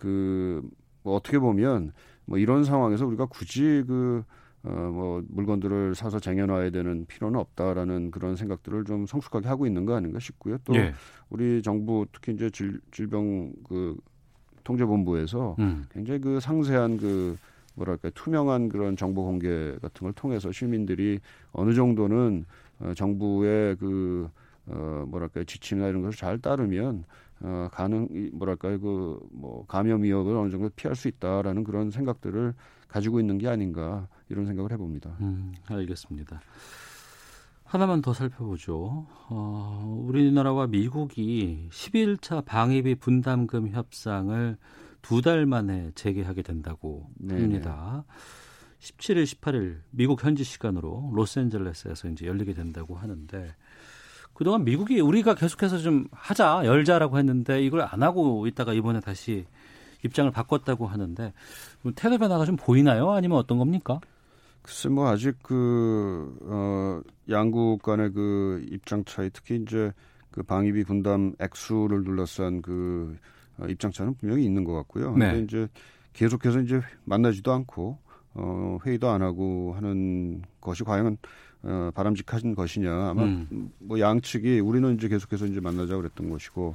그 뭐 어떻게 보면 뭐 이런 상황에서 우리가 굳이 그 어, 뭐, 물건들을 사서 쟁여놔야 되는 필요는 없다라는 그런 생각들을 좀 성숙하게 하고 있는 거 아닌가 싶고요. 또 예. 우리 정부 특히 이제 질, 질병 그 통제본부에서 음. 굉장히 그 상세한 그 뭐랄까 투명한 그런 정보 공개 같은 걸 통해서 시민들이 어느 정도는 어, 정부의 그 어, 뭐랄까 지침이나 이런 것을 잘 따르면 어, 가능 뭐랄까요 그 뭐 감염 위협을 어느 정도 피할 수 있다라는 그런 생각들을 가지고 있는 게 아닌가 이런 생각을 해봅니다. 음, 알겠습니다. 하나만 더 살펴보죠. 어, 우리나라와 미국이 11차 방위비 분담금 협상을 두 달 만에 재개하게 된다고 네네. 합니다. 17일, 18일 미국 현지 시간으로 로스앤젤레스에서 이제 열리게 된다고 하는데 그동안 미국이 우리가 계속해서 좀 하자, 열자라고 했는데 이걸 안 하고 있다가 이번에 다시 입장을 바꿨다고 하는데 태도 변화가 좀 보이나요? 아니면 어떤 겁니까? 글쎄 뭐 아직 그 어, 양국 간의 그 입장 차이 특히 이제 그 방위비 분담 액수를 둘러싼 그 어, 입장 차는 분명히 있는 것 같고요. 네. 근데 이제 계속해서 이제 만나지도 않고 어, 회의도 안 하고 하는 것이 과연 어, 바람직한 것이냐 아마 음. 뭐 양측이 우리는 이제 계속해서 이제 만나자 그랬던 것이고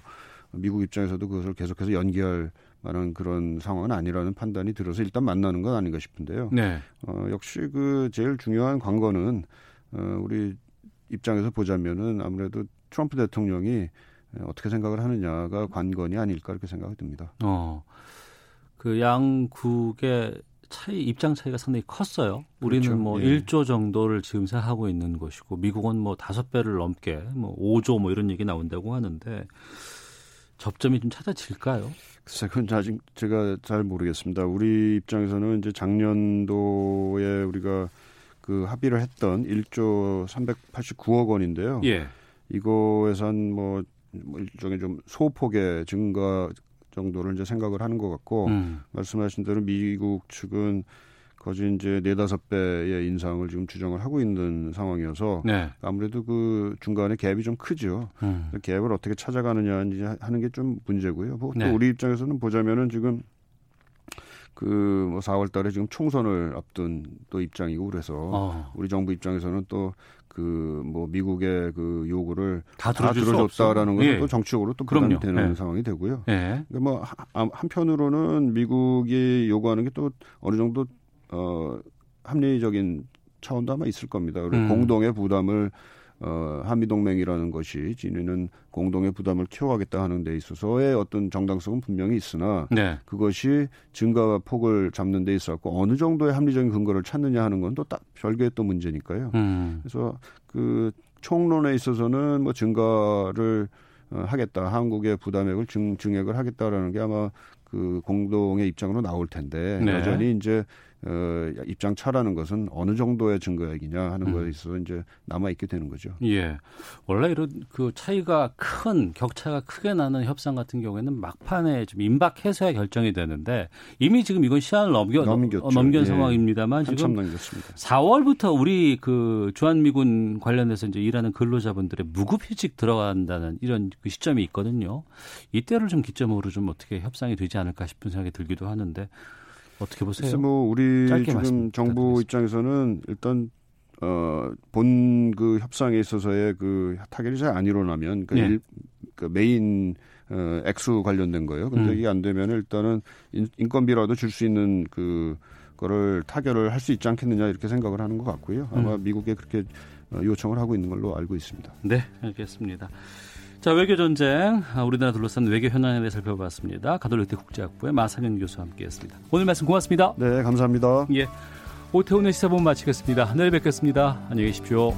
미국 입장에서도 그것을 계속해서 연기할 만한 그런 상황은 아니라는 판단이 들어서 일단 만나는 건 아닌가 싶은데요. 네. 어, 역시 그 제일 중요한 관건은 어, 우리 입장에서 보자면은 아무래도 트럼프 대통령이 어떻게 생각을 하느냐가 관건이 아닐까 이렇게 생각이 듭니다. 어, 그 양국의 차이 입장 차이가 상당히 컸어요. 우리는 그렇죠. 뭐 예. 1조 정도를 지금 생각하고 있는 것이고 미국은 뭐 다섯 배를 넘게 뭐 5조 뭐 이런 얘기 나온다고 하는데 접점이 좀 찾아질까요? 글쎄, 그건 아직 제가 잘 모르겠습니다. 우리 입장에서는 이제 작년도에 우리가 그 합의를 했던 1조 389억 원인데요. 예. 이거에서 한뭐 뭐 일종의 좀 소폭의 증가 정도를 이제 생각을 하는 것 같고 음. 말씀하신 대로 미국 측은 거진 이제 네다섯 배의 인상을 지금 주정을 하고 있는 상황이어서 네. 아무래도 그 중간에 갭이 좀 크죠. 음. 그 갭을 어떻게 찾아가느냐 하는 게 좀 문제고요. 뭐또 네. 우리 입장에서는 보자면은 지금 그뭐 4월 달에 지금 총선을 앞둔 또 입장이고 그래서 어. 우리 정부 입장에서는 또 그 뭐 미국의 그 요구를 다, 다 들어줬다라는 것은 예. 또 정치적으로 또 부담이 되는 예. 상황이 되고요. 예. 그러니까 뭐 한편으로는 미국이 요구하는 게 또 어느 정도 어 합리적인 차원도 아마 있을 겁니다. 그리고 음. 공동의 부담을 어, 한미동맹이라는 것이 지니는 공동의 부담을 키워가겠다 하는 데 있어서의 어떤 정당성은 분명히 있으나 네. 그것이 증가 폭을 잡는 데 있었고 어느 정도의 합리적인 근거를 찾느냐 하는 건 또 딱 별개의 또 문제니까요. 음. 그래서 그 총론에 있어서는 뭐 증가를 어, 하겠다. 한국의 부담액을 증, 증액을 하겠다라는 게 아마 그 공동의 입장으로 나올 텐데 네. 여전히 이제 어, 입장 차라는 것은 어느 정도의 증거액이냐 하는 음. 거에 있어서 이제 남아 있게 되는 거죠. 예. 원래 이런 그 차이가 큰 격차가 크게 나는 협상 같은 경우에는 막판에 좀 임박 해소야 결정이 되는데 이미 지금 이건 시한을 넘겨 넘겼죠. 넘긴 예. 상황입니다만 지금 넘겼습니다. 4월부터 우리 그 주한미군 관련해서 이제 일하는 근로자분들의 무급휴직 들어간다는 이런 그 시점이 있거든요. 이때를 좀 기점으로 좀 어떻게 협상이 되지 않을까 싶은 생각이 들기도 하는데 어떻게 보세요? 뭐 우리 지금 정부 입장에서는 일단 어, 본 그 협상에 있어서의 그 타결이 잘 안 일어나면 그, 네. 일, 그 메인 어, 액수 관련된 거예요. 근데 음. 이게 안 되면 일단은 인, 인건비라도 줄 수 있는 그 거를 타결을 할 수 있지 않겠느냐 이렇게 생각을 하는 것 같고요. 아마 음. 미국에 그렇게 어, 요청을 하고 있는 걸로 알고 있습니다. 네, 알겠습니다. 자, 외교 전쟁, 아, 우리나라 둘러싼 외교 현안에 대해 살펴봤습니다. 가톨릭대 국제학부의 마상현 교수와 함께했습니다. 오늘 말씀 고맙습니다. 네, 감사합니다. 예, 오태훈의 시사본 마치겠습니다. 내일 뵙겠습니다. 안녕히 계십시오.